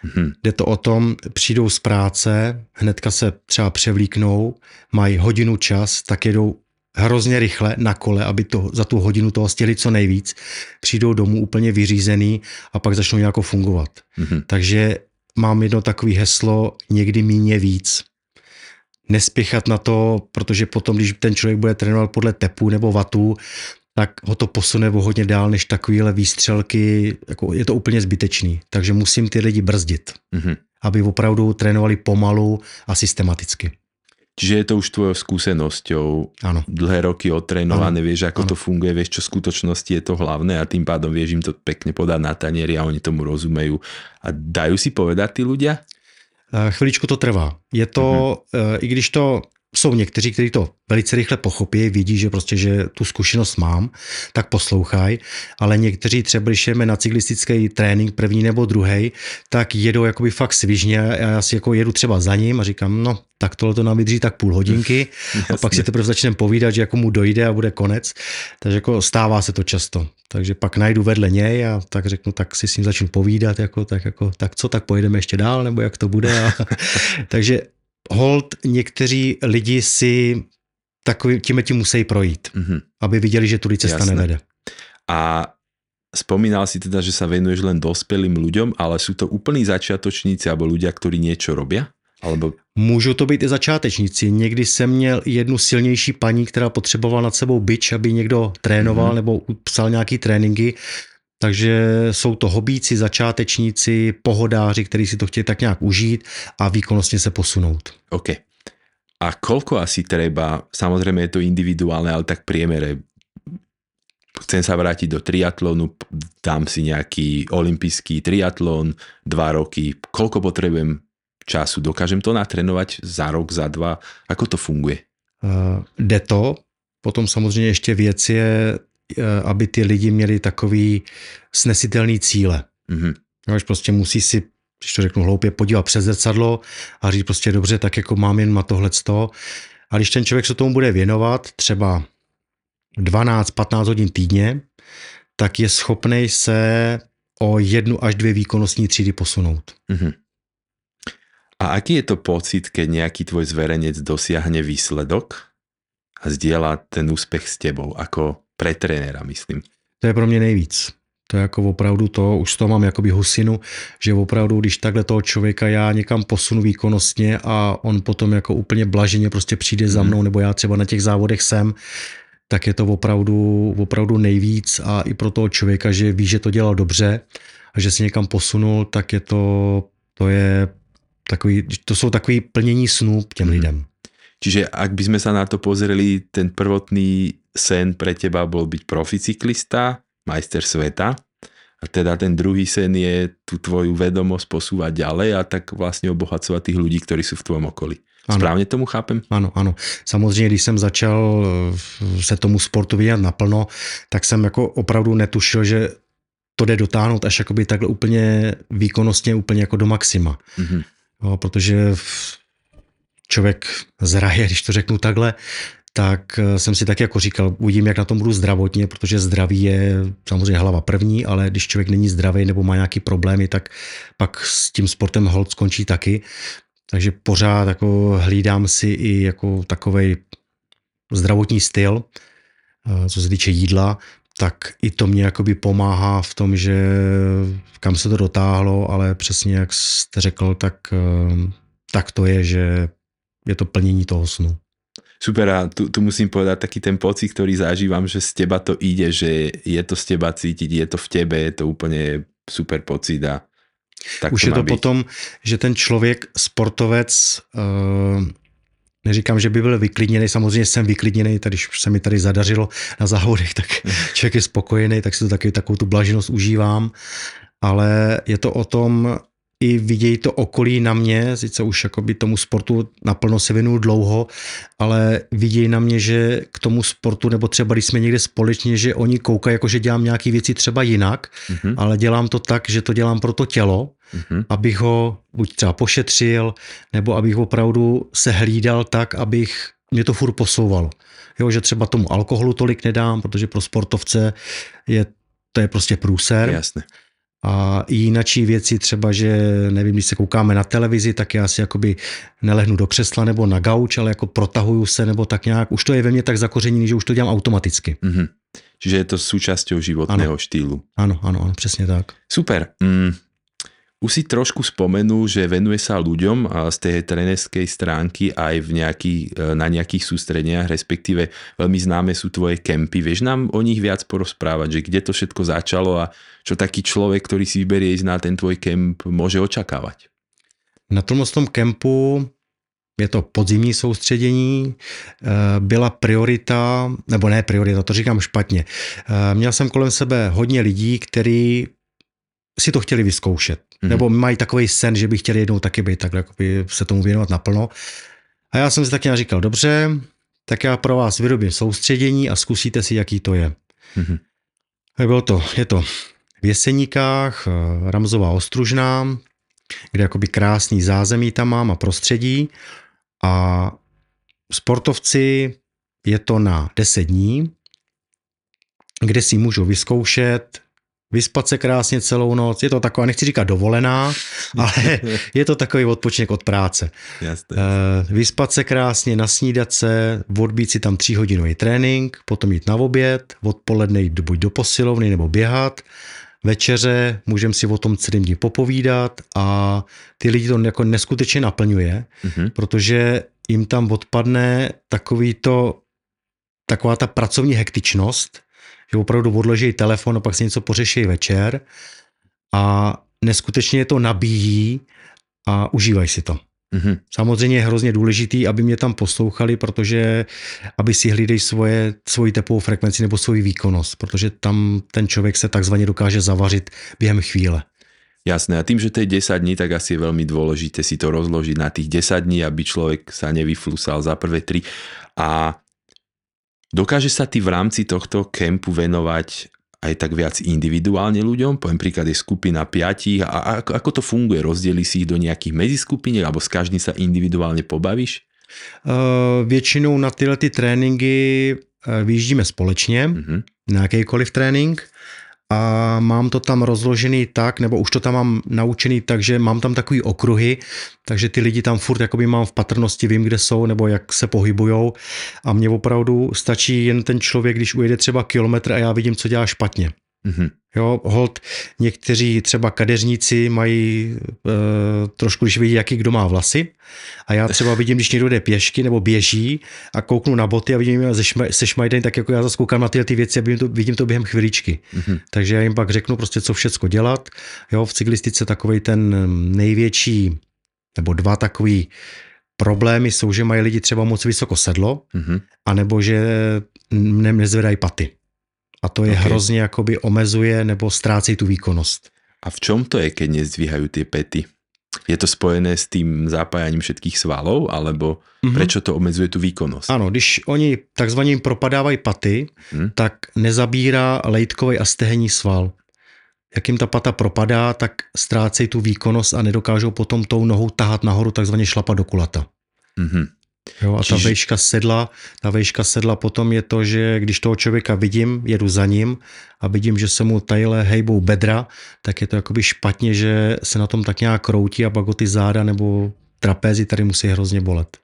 Hmm. Jde to o tom, přijdou z práce, hnedka se třeba převlíknou, mají hodinu čas, tak jedou hrozně rychle na kole, aby to, za tu hodinu toho stihli co nejvíc. Přijdou domů úplně vyřízený a pak začnou nějak fungovat. Hmm. Takže mám jedno takové heslo, někdy míně víc. Nespěchat na to, protože potom, když ten člověk bude trénovat podle tepu nebo vatů, tak ho to posune o hodně dál než takovéhle výstřelky, jako je to úplně zbytečný. Takže musím ty lidi brzdit, mm-hmm. aby opravdu trénovali pomalu a systematicky. Čiže je to už tvojou skúsenosťou, ano. dlhé roky otrénované, ano. vieš, ako ano. to funguje, vieš, čo v skutočnosti je to hlavné a tým pádom vieš im to pekne podať na tanieri a oni tomu rozumejú. A dajú si povedať tí ľudia? Eh, chviličku to trvá. Je to, uh-huh. i když to jsou někteří, kteří to velice rychle pochopí, vidí, že prostě, že tu zkušenost mám, tak poslouchají, ale někteří třeba, když jdeme na cyklistický trénink první nebo druhý, tak jedou jakoby fakt svižně a já si jako jedu třeba za ním a říkám, no tak tohle to nám vydrží tak půl hodinky a pak si teprve začneme povídat, že jako mu dojde a bude konec, takže jako stává se to často. Takže pak najdu vedle něj a tak řeknu, tak si s ním začnu povídat, jako, tak, jako, tak co, tak pojedeme ještě dál, nebo jak to bude. A, takže hold někteří lidi si takový, tím tím musí projít, mm-hmm. aby viděli, že tudy cesta Jasné. nevede. A spomínal si teda, že sa venuješ len dospělým ľuďom, ale sú to úplní začiatočníci alebo ľudia, ktorí niečo robia? Alebo... Můžou to být i začátečníci. Někdy jsem měl jednu silnější paní, která potřebovala nad sebou byč, aby někdo trénoval mm-hmm. nebo psal nějaký tréninky takže jsou to hobíci, začátečníci, pohodáři, kteří si to chtějí tak nějak užít a výkonnostně se posunout. OK. A kolko asi treba, samozřejmě je to individuálne, ale tak priemere, chcem sa vrátiť do triatlonu, dám si nejaký olympijský triatlon, dva roky, koľko potrebujem času, dokážem to natrénovať za rok, za dva, ako to funguje? Uh, jde to, potom samozřejmě ještě věc je, aby ty lidi měli takový snesitelný cíle. Mm-hmm. No, prostě musí si, když to řeknu hloupě, podívat přes zrcadlo a říct prostě dobře, tak jako mám jen na tohle A když ten člověk se tomu bude věnovat třeba 12-15 hodin týdně, tak je schopný se o jednu až dvě výkonnostní třídy posunout. Mm-hmm. A aký je to pocit, keď nejaký tvoj zverenec dosiahne výsledok a zdieľa ten úspech s tebou? Ako, pre trenéra, myslím. To je pro mě nejvíc. To je jako opravdu to, už to mám jakoby husinu, že opravdu, když takhle toho člověka já někam posunu výkonnostně a on potom jako úplně blaženě prostě přijde za mhm. mnou, nebo já třeba na těch závodech jsem, tak je to opravdu, opravdu nejvíc a i pro toho člověka, že ví, že to dělal dobře a že si někam posunul, tak je to, to je takový, to jsou takový plnění snů těm mm. lidem. Čiže ak by sme sa na to pozreli, ten prvotný sen pre teba bol byť proficyklista, majster sveta a teda ten druhý sen je tu tvoju vedomosť posúvať ďalej a tak vlastně obohacovat tých ľudí, ktorí sú v tvojom okolí. Ano. Správně tomu chápem? Ano, ano. Samozřejmě, když jsem začal eh, se tomu sportu věnovat naplno, tak jsem jako opravdu netušil, že to jde dotáhnout až jakoby takhle úplně výkonnostně, úplně jako do maxima. Mm-hmm. No, protože člověk zraje, když to řeknu takhle, tak eh, jsem si tak jako říkal, uvidím, jak na tom budu zdravotně, protože zdraví je samozřejmě hlava první, ale když člověk není zdravý nebo má nějaký problémy, tak pak s tím sportem hold skončí taky. Takže pořád jako hlídám si i jako takový zdravotní styl, eh, co se týče jídla, tak i to mě jakoby pomáhá v tom, že kam se to dotáhlo, ale přesně jak jste řekl, tak, eh, tak to je, že je to plnění toho snu. Super a tu, tu musím povedať taký ten pocit, ktorý zažívam, že z teba to ide, že je to z teba cítiť, je to v tebe, je to úplne super pocit a tak Už to je to být. potom, že ten člověk, sportovec, uh, neříkám, že by byl vyklidněný, samozřejmě jsem vyklidněný, tady, když se mi tady zadařilo na závodech, tak člověk je spokojený, tak si to taky takovou tu blaženost užívám, ale je to o tom, i vidějí to okolí na mě, sice už jakoby tomu sportu naplno se věnuju dlouho, ale vidějí na mě, že k tomu sportu, nebo třeba když jsme někde společně, že oni koukají, jako že dělám nějaké věci třeba jinak, mm-hmm. ale dělám to tak, že to dělám pro to tělo, mm-hmm. abych ho buď třeba pošetřil, nebo abych opravdu se hlídal tak, abych mě to furt posouvalo. Jo, že třeba tomu alkoholu tolik nedám, protože pro sportovce je to je prostě průser. Jasne. A jinačí věci třeba, že nevím, když se koukáme na televizi, tak já si jakoby nelehnu do křesla nebo na gauč, ale jako protahuju se nebo tak nějak. Už to je ve mně tak zakořeněný, že už to dělám automaticky. Mm-hmm. Čiže je to součástí životného ano. štýlu. Ano, ano, ano, přesně tak. Super. Mm. Už si trošku spomenul, že venuje sa ľuďom z tej trenerskej stránky aj v nejaký, e, na nejakých sústredeniach, respektíve veľmi známe sú tvoje kempy. Vieš nám o nich viac porozprávať, že kde to všetko začalo a čo taký človek, ktorý si vyberie ísť na ten tvoj kemp, môže očakávať? Na tom tom kempu je to podzimní soustředění, e, byla priorita, nebo ne priorita, to říkám špatně. E, měl jsem kolem sebe hodně lidí, kteří si to chtěli vyzkoušet. Mm-hmm. Nebo mají takový sen, že by chtěli jednou taky být takhle, jakoby se tomu věnovat naplno. A já jsem si taky říkal, dobře, tak já pro vás vyrobím soustředění a zkusíte si, jaký to je. Mm-hmm. Bylo to, je to v Jeseníkách, eh, Ramzová Ostružná, kde jakoby krásný zázemí tam mám a prostředí. A sportovci je to na 10 dní, kde si můžou vyzkoušet vyspat se krásně celou noc. Je to taková, nechci říkat dovolená, ale je to takový odpočinek od práce. Jasne. Uh, vyspat se krásně, nasnídat se, odbít si tam tříhodinový trénink, potom jít na oběd, odpoledne jít buď do posilovny nebo běhat, večeře, můžeme si o tom celým dní popovídat a ty lidi to jako neskutečně naplňuje, mm-hmm. protože jim tam odpadne takový to, taková ta pracovní hektičnost, že opravdu odloží telefon a pak si něco pořeší večer a neskutečně to nabíjí a užívají si to. Mm-hmm. Samozřejmě je hrozně důležitý, aby mě tam poslouchali, protože aby si hlídali svoje, svoji tepovou frekvenci nebo svoji výkonnost, protože tam ten člověk se takzvaně dokáže zavařit během chvíle. Jasné, a tým, že to je 10 dní, tak asi je veľmi dôležité si to rozložiť na tých 10 dní, aby človek sa nevyflusal za prvé 3. A Dokáže sa ty v rámci tohto kempu venovať aj tak viac individuálne ľuďom? Poviem príklad, je skupina piatich a ako, ako to funguje? Rozdeli si ich do nejakých meziskupiniek alebo s každým sa individuálne pobavíš? Uh, většinou na tyhle ty tréninky uh, vyjíždíme společně, mm-hmm. na jakýkoliv trénink a mám to tam rozložený tak, nebo už to tam mám naučený tak, že mám tam takový okruhy, takže ty lidi tam furt jakoby mám v patrnosti, vím, kde jsou, nebo jak se pohybujou a mně opravdu stačí jen ten člověk, když ujede třeba kilometr a já vidím, co dělá špatně. Mm-hmm. Jo, hold, někteří třeba kadeřníci mají e, trošku, když vidí, jaký kdo má vlasy a já třeba vidím, když někdo jde pěšky nebo běží a kouknu na boty a vidím se, šmaj, se šmajden, tak jako já zase koukám na tyhle ty věci a vidím to, vidím to během chviličky. Mm-hmm. Takže já jim pak řeknu prostě, co všecko dělat. Jo, v cyklistice takový ten největší, nebo dva takový problémy jsou, že mají lidi třeba moc vysoko sedlo, mm-hmm. anebo že nezvedají paty. A to je Ok. okay. hrozně jakoby omezuje nebo ztrácí tu výkonnost. A v čom to je, keď nezdvíhajú tie pety? Je to spojené s tým zapájaním všetkých svalov, alebo Mhm. prečo to omezuje tu výkonnosť? Ano, když oni takzvaně jim propadávají paty, hmm. tak nezabírá lejtkový a stehenní sval. Jak jim ta pata propadá, tak ztrácejí tu výkonnost a nedokážou potom tou nohou tahat nahoru, takzvaně šlapat do kulata. Mhm. Jo, a ta Čiže- vejška sedla, ta vejška sedla potom je to, že když toho člověka vidím, jedu za ním a vidím, že se mu tadyhle hejbou bedra, tak je to jakoby špatně, že se na tom tak nějak kroutí a pak ho ty záda nebo trapézy tady musí hrozně bolet.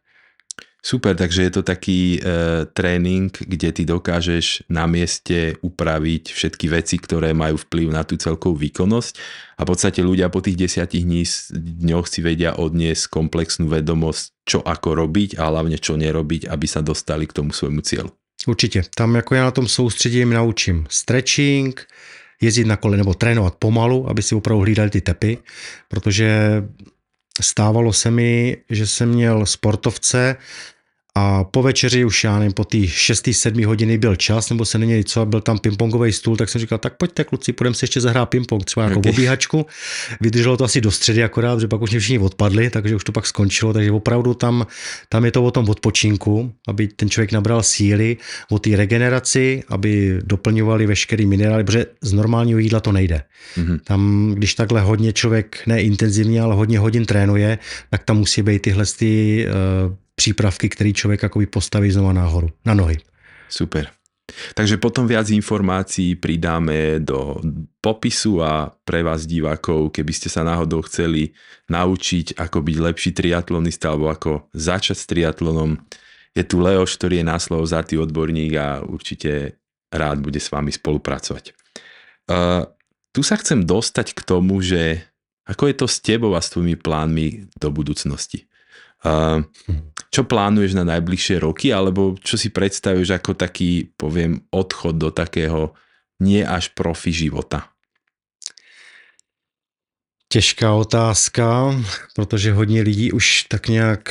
Super, takže je to taký e, tréning, kde ty dokážeš na mieste upraviť všetky veci, ktoré majú vplyv na tú celkovú výkonnosť a v podstate ľudia po tých desiatich dní, dňoch si vedia odniesť komplexnú vedomosť, čo ako robiť a hlavne čo nerobiť, aby sa dostali k tomu svojmu cieľu. Určitě. Tam jako já na tom soustředím naučím stretching, jezdit na kole nebo trénovat pomalu, aby si opravdu hlídali ty tepy, protože stávalo se mi, že jsem měl sportovce a po večeři už já nevím, po té 6-7 hodiny byl čas, nebo se neměli co, byl tam pingpongový stůl, tak jsem říkal, tak pojďte kluci, půjdeme si ještě zahrát pingpong, třeba jako Okay. obíhačku. Vydrželo to asi do středy akorát, že pak už mě všichni odpadli, takže už to pak skončilo, takže opravdu tam, tam je to o tom odpočinku, aby ten člověk nabral síly, o té regeneraci, aby doplňovali veškerý minerály, protože z normálního jídla to nejde. Mhm. Tam, když takhle hodně člověk, ne intenzivně, ale hodně hodin trénuje, tak tam musí být tyhle ty, uh, přípravky, který člověk jakoby postaví znova nahoru, na nohy. Super. Takže potom viac informácií pridáme do popisu a pre vás divákov, keby ste sa náhodou chceli naučiť, ako byť lepší triatlonista alebo ako začať s triatlonom, je tu Leoš, ktorý je na slovo zatý odborník a určite rád bude s vami spolupracovať. Uh, tu sa chcem dostať k tomu, že ako je to s tebou a s tvojimi plánmi do budúcnosti. Čo plánuješ na najbližšie roky, alebo čo si predstavuješ ako taký, poviem, odchod do takého nie až profi života? Těžká otázka, protože hodně lidí už tak nějak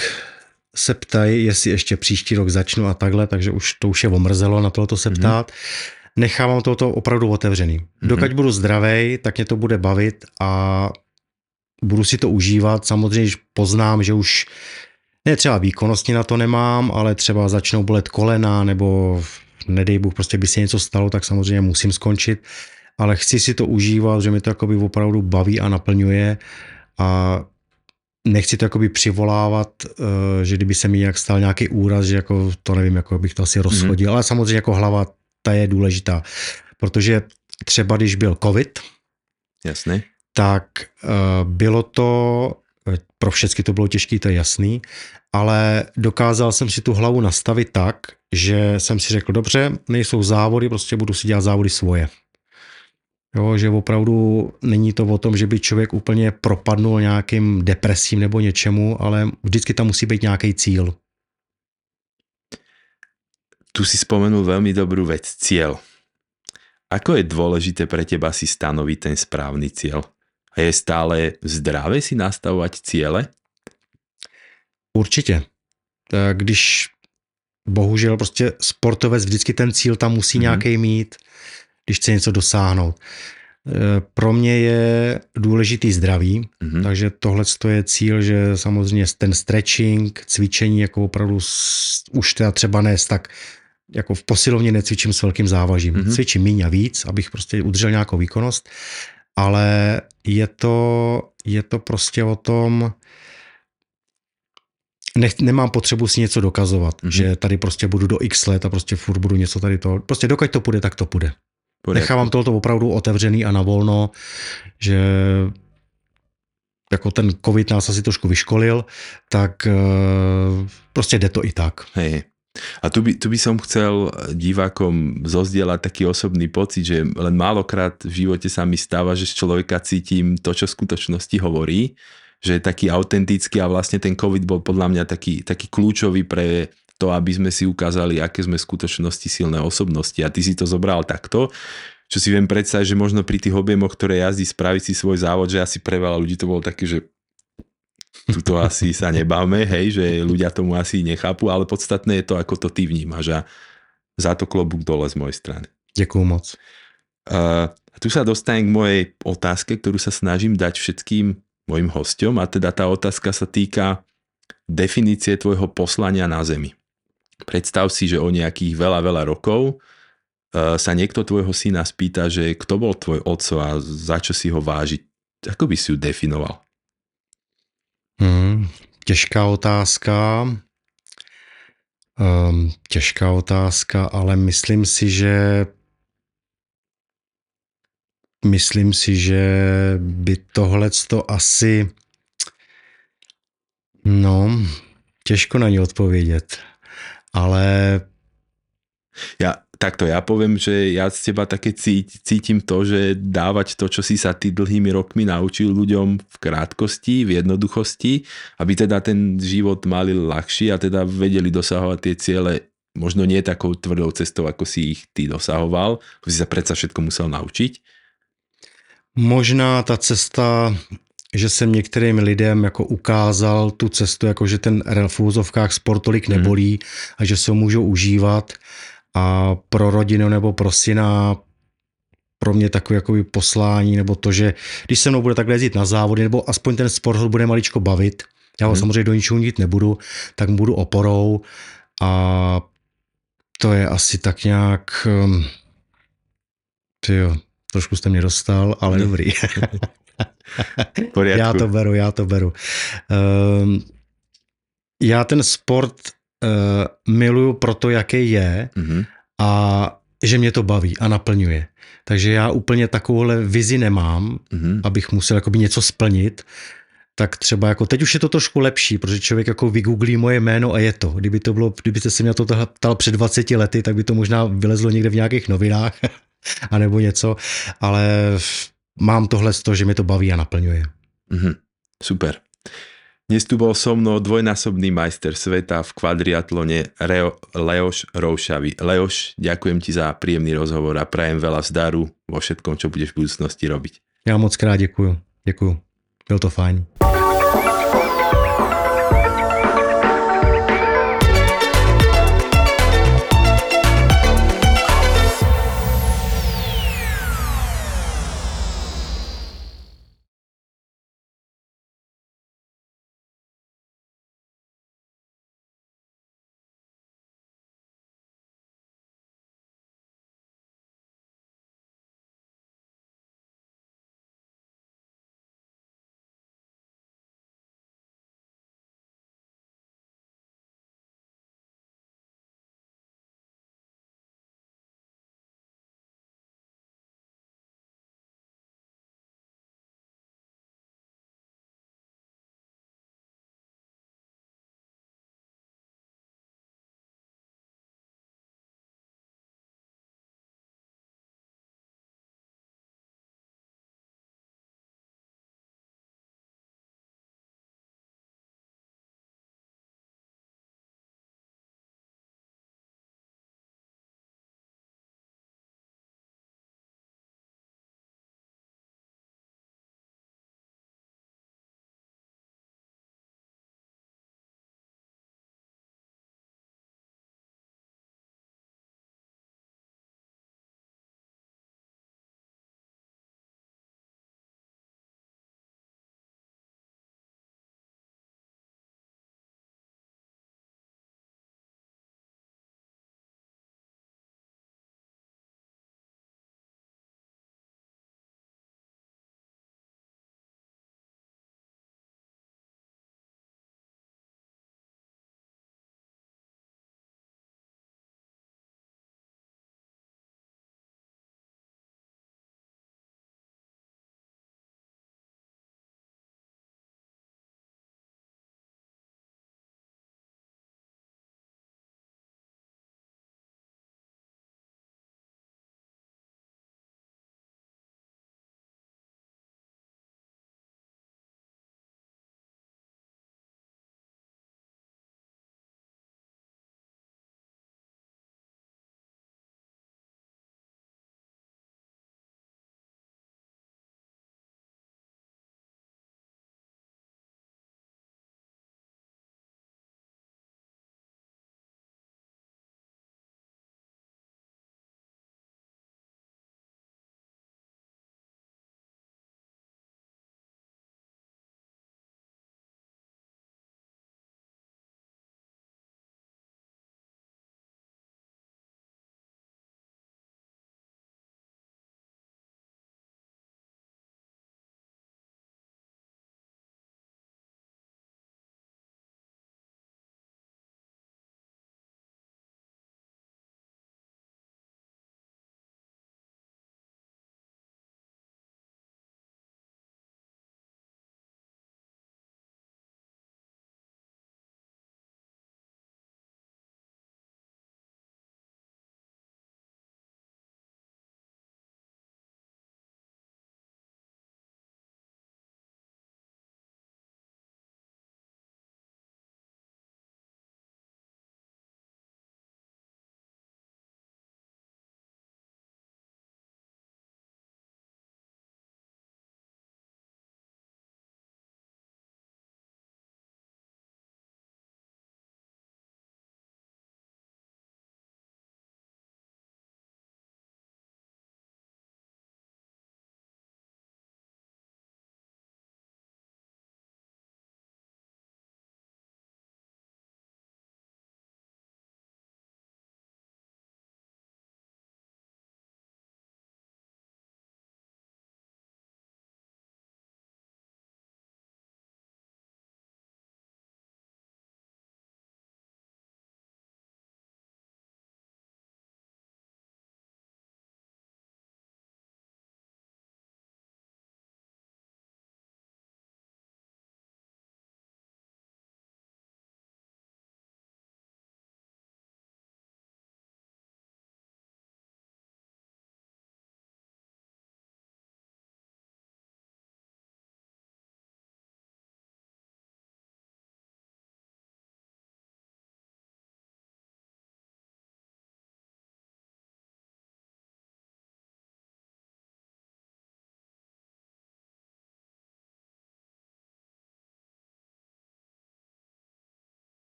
se ptají, jestli ještě příští rok začnu a takhle, takže už to už je omrzelo na tohoto se ptát. Mm-hmm. Nechávám toto opravdu otevřený. Mm-hmm. Dokud budu zdravý, tak mě to bude bavit a budu si to užívat. Samozřejmě, když poznám, že už ne třeba výkonnostně na to nemám, ale třeba začnou bolet kolena nebo nedej Bůh, prostě by se něco stalo, tak samozřejmě musím skončit. Ale chci si to užívat, že mi to jakoby opravdu baví a naplňuje a nechci to jakoby přivolávat, eh, že kdyby se mi nějak stal nějaký úraz, že jako to nevím, jako bych to asi rozchodil, mm-hmm. ale samozřejmě jako hlava, ta je důležitá, protože třeba když byl covid, Jasné. tak uh, bylo to, pro všechny to bylo těžké, to je jasný, ale dokázal jsem si tu hlavu nastavit tak, že jsem si řekl, dobře, nejsou závody, prostě budu si dělat závody svoje. Jo, že opravdu není to o tom, že by člověk úplně propadnul nějakým depresím nebo něčemu, ale vždycky tam musí být nějaký cíl. Tu si spomenul veľmi dobrú vec, cieľ. Ako je dôležité pre teba si stanoviť ten správny cieľ? A je stále zdravé si nastavovať ciele? Určitě. Tak Když bohužel prostě sportovec vždycky ten cíl tam musí Mhm. mm-hmm. nějaký mít, když chce něco dosáhnout. E, Pro mě je důležitý zdraví, Mhm. takže tohle je cíl, že samozřejmě ten stretching, cvičení, jako opravdu s- už teda třeba ne tak jako v posilovně necvičím s velkým závažím. Mhm. Mm-hmm. Cvičím míň a víc, abych prostě udržel nějakou výkonnost, ale je to, je to prostě o tom, nech, nemám potřebu si něco dokazovat, Mhm. mm-hmm. že tady prostě budu do x let a prostě furt budu něco tady to. Prostě dokud to půjde, tak to půjde. Poriadku. Nechávám tohoto opravdu otevřený a na volno, že jako ten covid nás asi trošku vyškolil, tak eh, prostě jde to i tak. Hej. A tu by, tu by som chcel divákom zozdieľať taký osobný pocit, že len málokrát v živote sa mi stáva, že z človeka cítim to, čo v skutočnosti hovorí, že je taký autentický a vlastne ten COVID bol podľa mňa taký, taký kľúčový pre to, aby sme si ukázali, aké sme v skutočnosti silné osobnosti. A ty si to zobral takto, čo si viem predstaviť, že možno pri tých objemoch, ktoré jazdí, spraviť si svoj závod, že asi pre veľa ľudí to bolo také, že tuto asi sa nebáme, hej, že ľudia tomu asi nechápu, ale podstatné je to, ako to ty vnímaš a za to klobúk dole z mojej strany. Děkuju moc. Uh, tu sa dostanem k mojej otázke, ktorú sa snažím dať všetkým mojim hostom a teda tá otázka sa týka definície tvojho poslania na Zemi. Predstav si, že o nejakých veľa, veľa rokov uh, sa niekto tvojho syna spýta, že kto bol tvoj otco a za čo si ho vážiť. Ako by si ju definoval? Hmm, těžká otázka. Um, těžká otázka, ale myslím si, že myslím si, že by tohle to asi no, těžko na ně odpovědět, ale ja, takto ja poviem, že ja z teba také cíti, cítim to, že dávať to, čo si sa ty dlhými rokmi naučil ľuďom v krátkosti, v jednoduchosti, aby teda ten život mali ľahší a teda vedeli dosahovať tie ciele možno nie takou tvrdou cestou, ako si ich ty dosahoval, ako si sa predsa všetko musel naučiť. Možná ta cesta, že jsem některým lidem jako ukázal tu cestu, jako že ten v úzovkách sport tolik nebolí a že se ho můžou užívat a pro rodinu nebo pro syna pro mě takové jako poslání, nebo to, že když se mnou bude takhle jezdit na závody, nebo aspoň ten sport ho bude maličko bavit, já ho hmm. samozřejmě do ničeho nít nebudu, tak mu budu oporou a to je asi tak nějak, um, tyjo, trošku jste mě dostal, ale hmm. dobrý. já to beru, já to beru. Um, já ten sport uh, miluju proto, jaký je mm-hmm. a že mě to baví a naplňuje. Takže já úplně takovouhle vizi nemám, mm-hmm. abych musel jakoby něco splnit, tak třeba jako teď už je to trošku lepší, protože člověk jako vygooglí moje jméno a je to. Kdyby to bylo, kdybyste se mě to ptal před 20 lety, tak by to možná vylezlo někde v nějakých novinách a nebo něco, ale mám tohle z toho, že mě to baví a naplňuje. Mm-hmm. Super. Dnes tu bol so mnou dvojnásobný majster sveta v kvadriatlone Reo, Leoš Roušavy. Leoš, ďakujem ti za príjemný rozhovor a prajem veľa zdaru vo všetkom, čo budeš v budúcnosti robiť. Já moc krát děkuju. Děkuju. Bylo to fajn.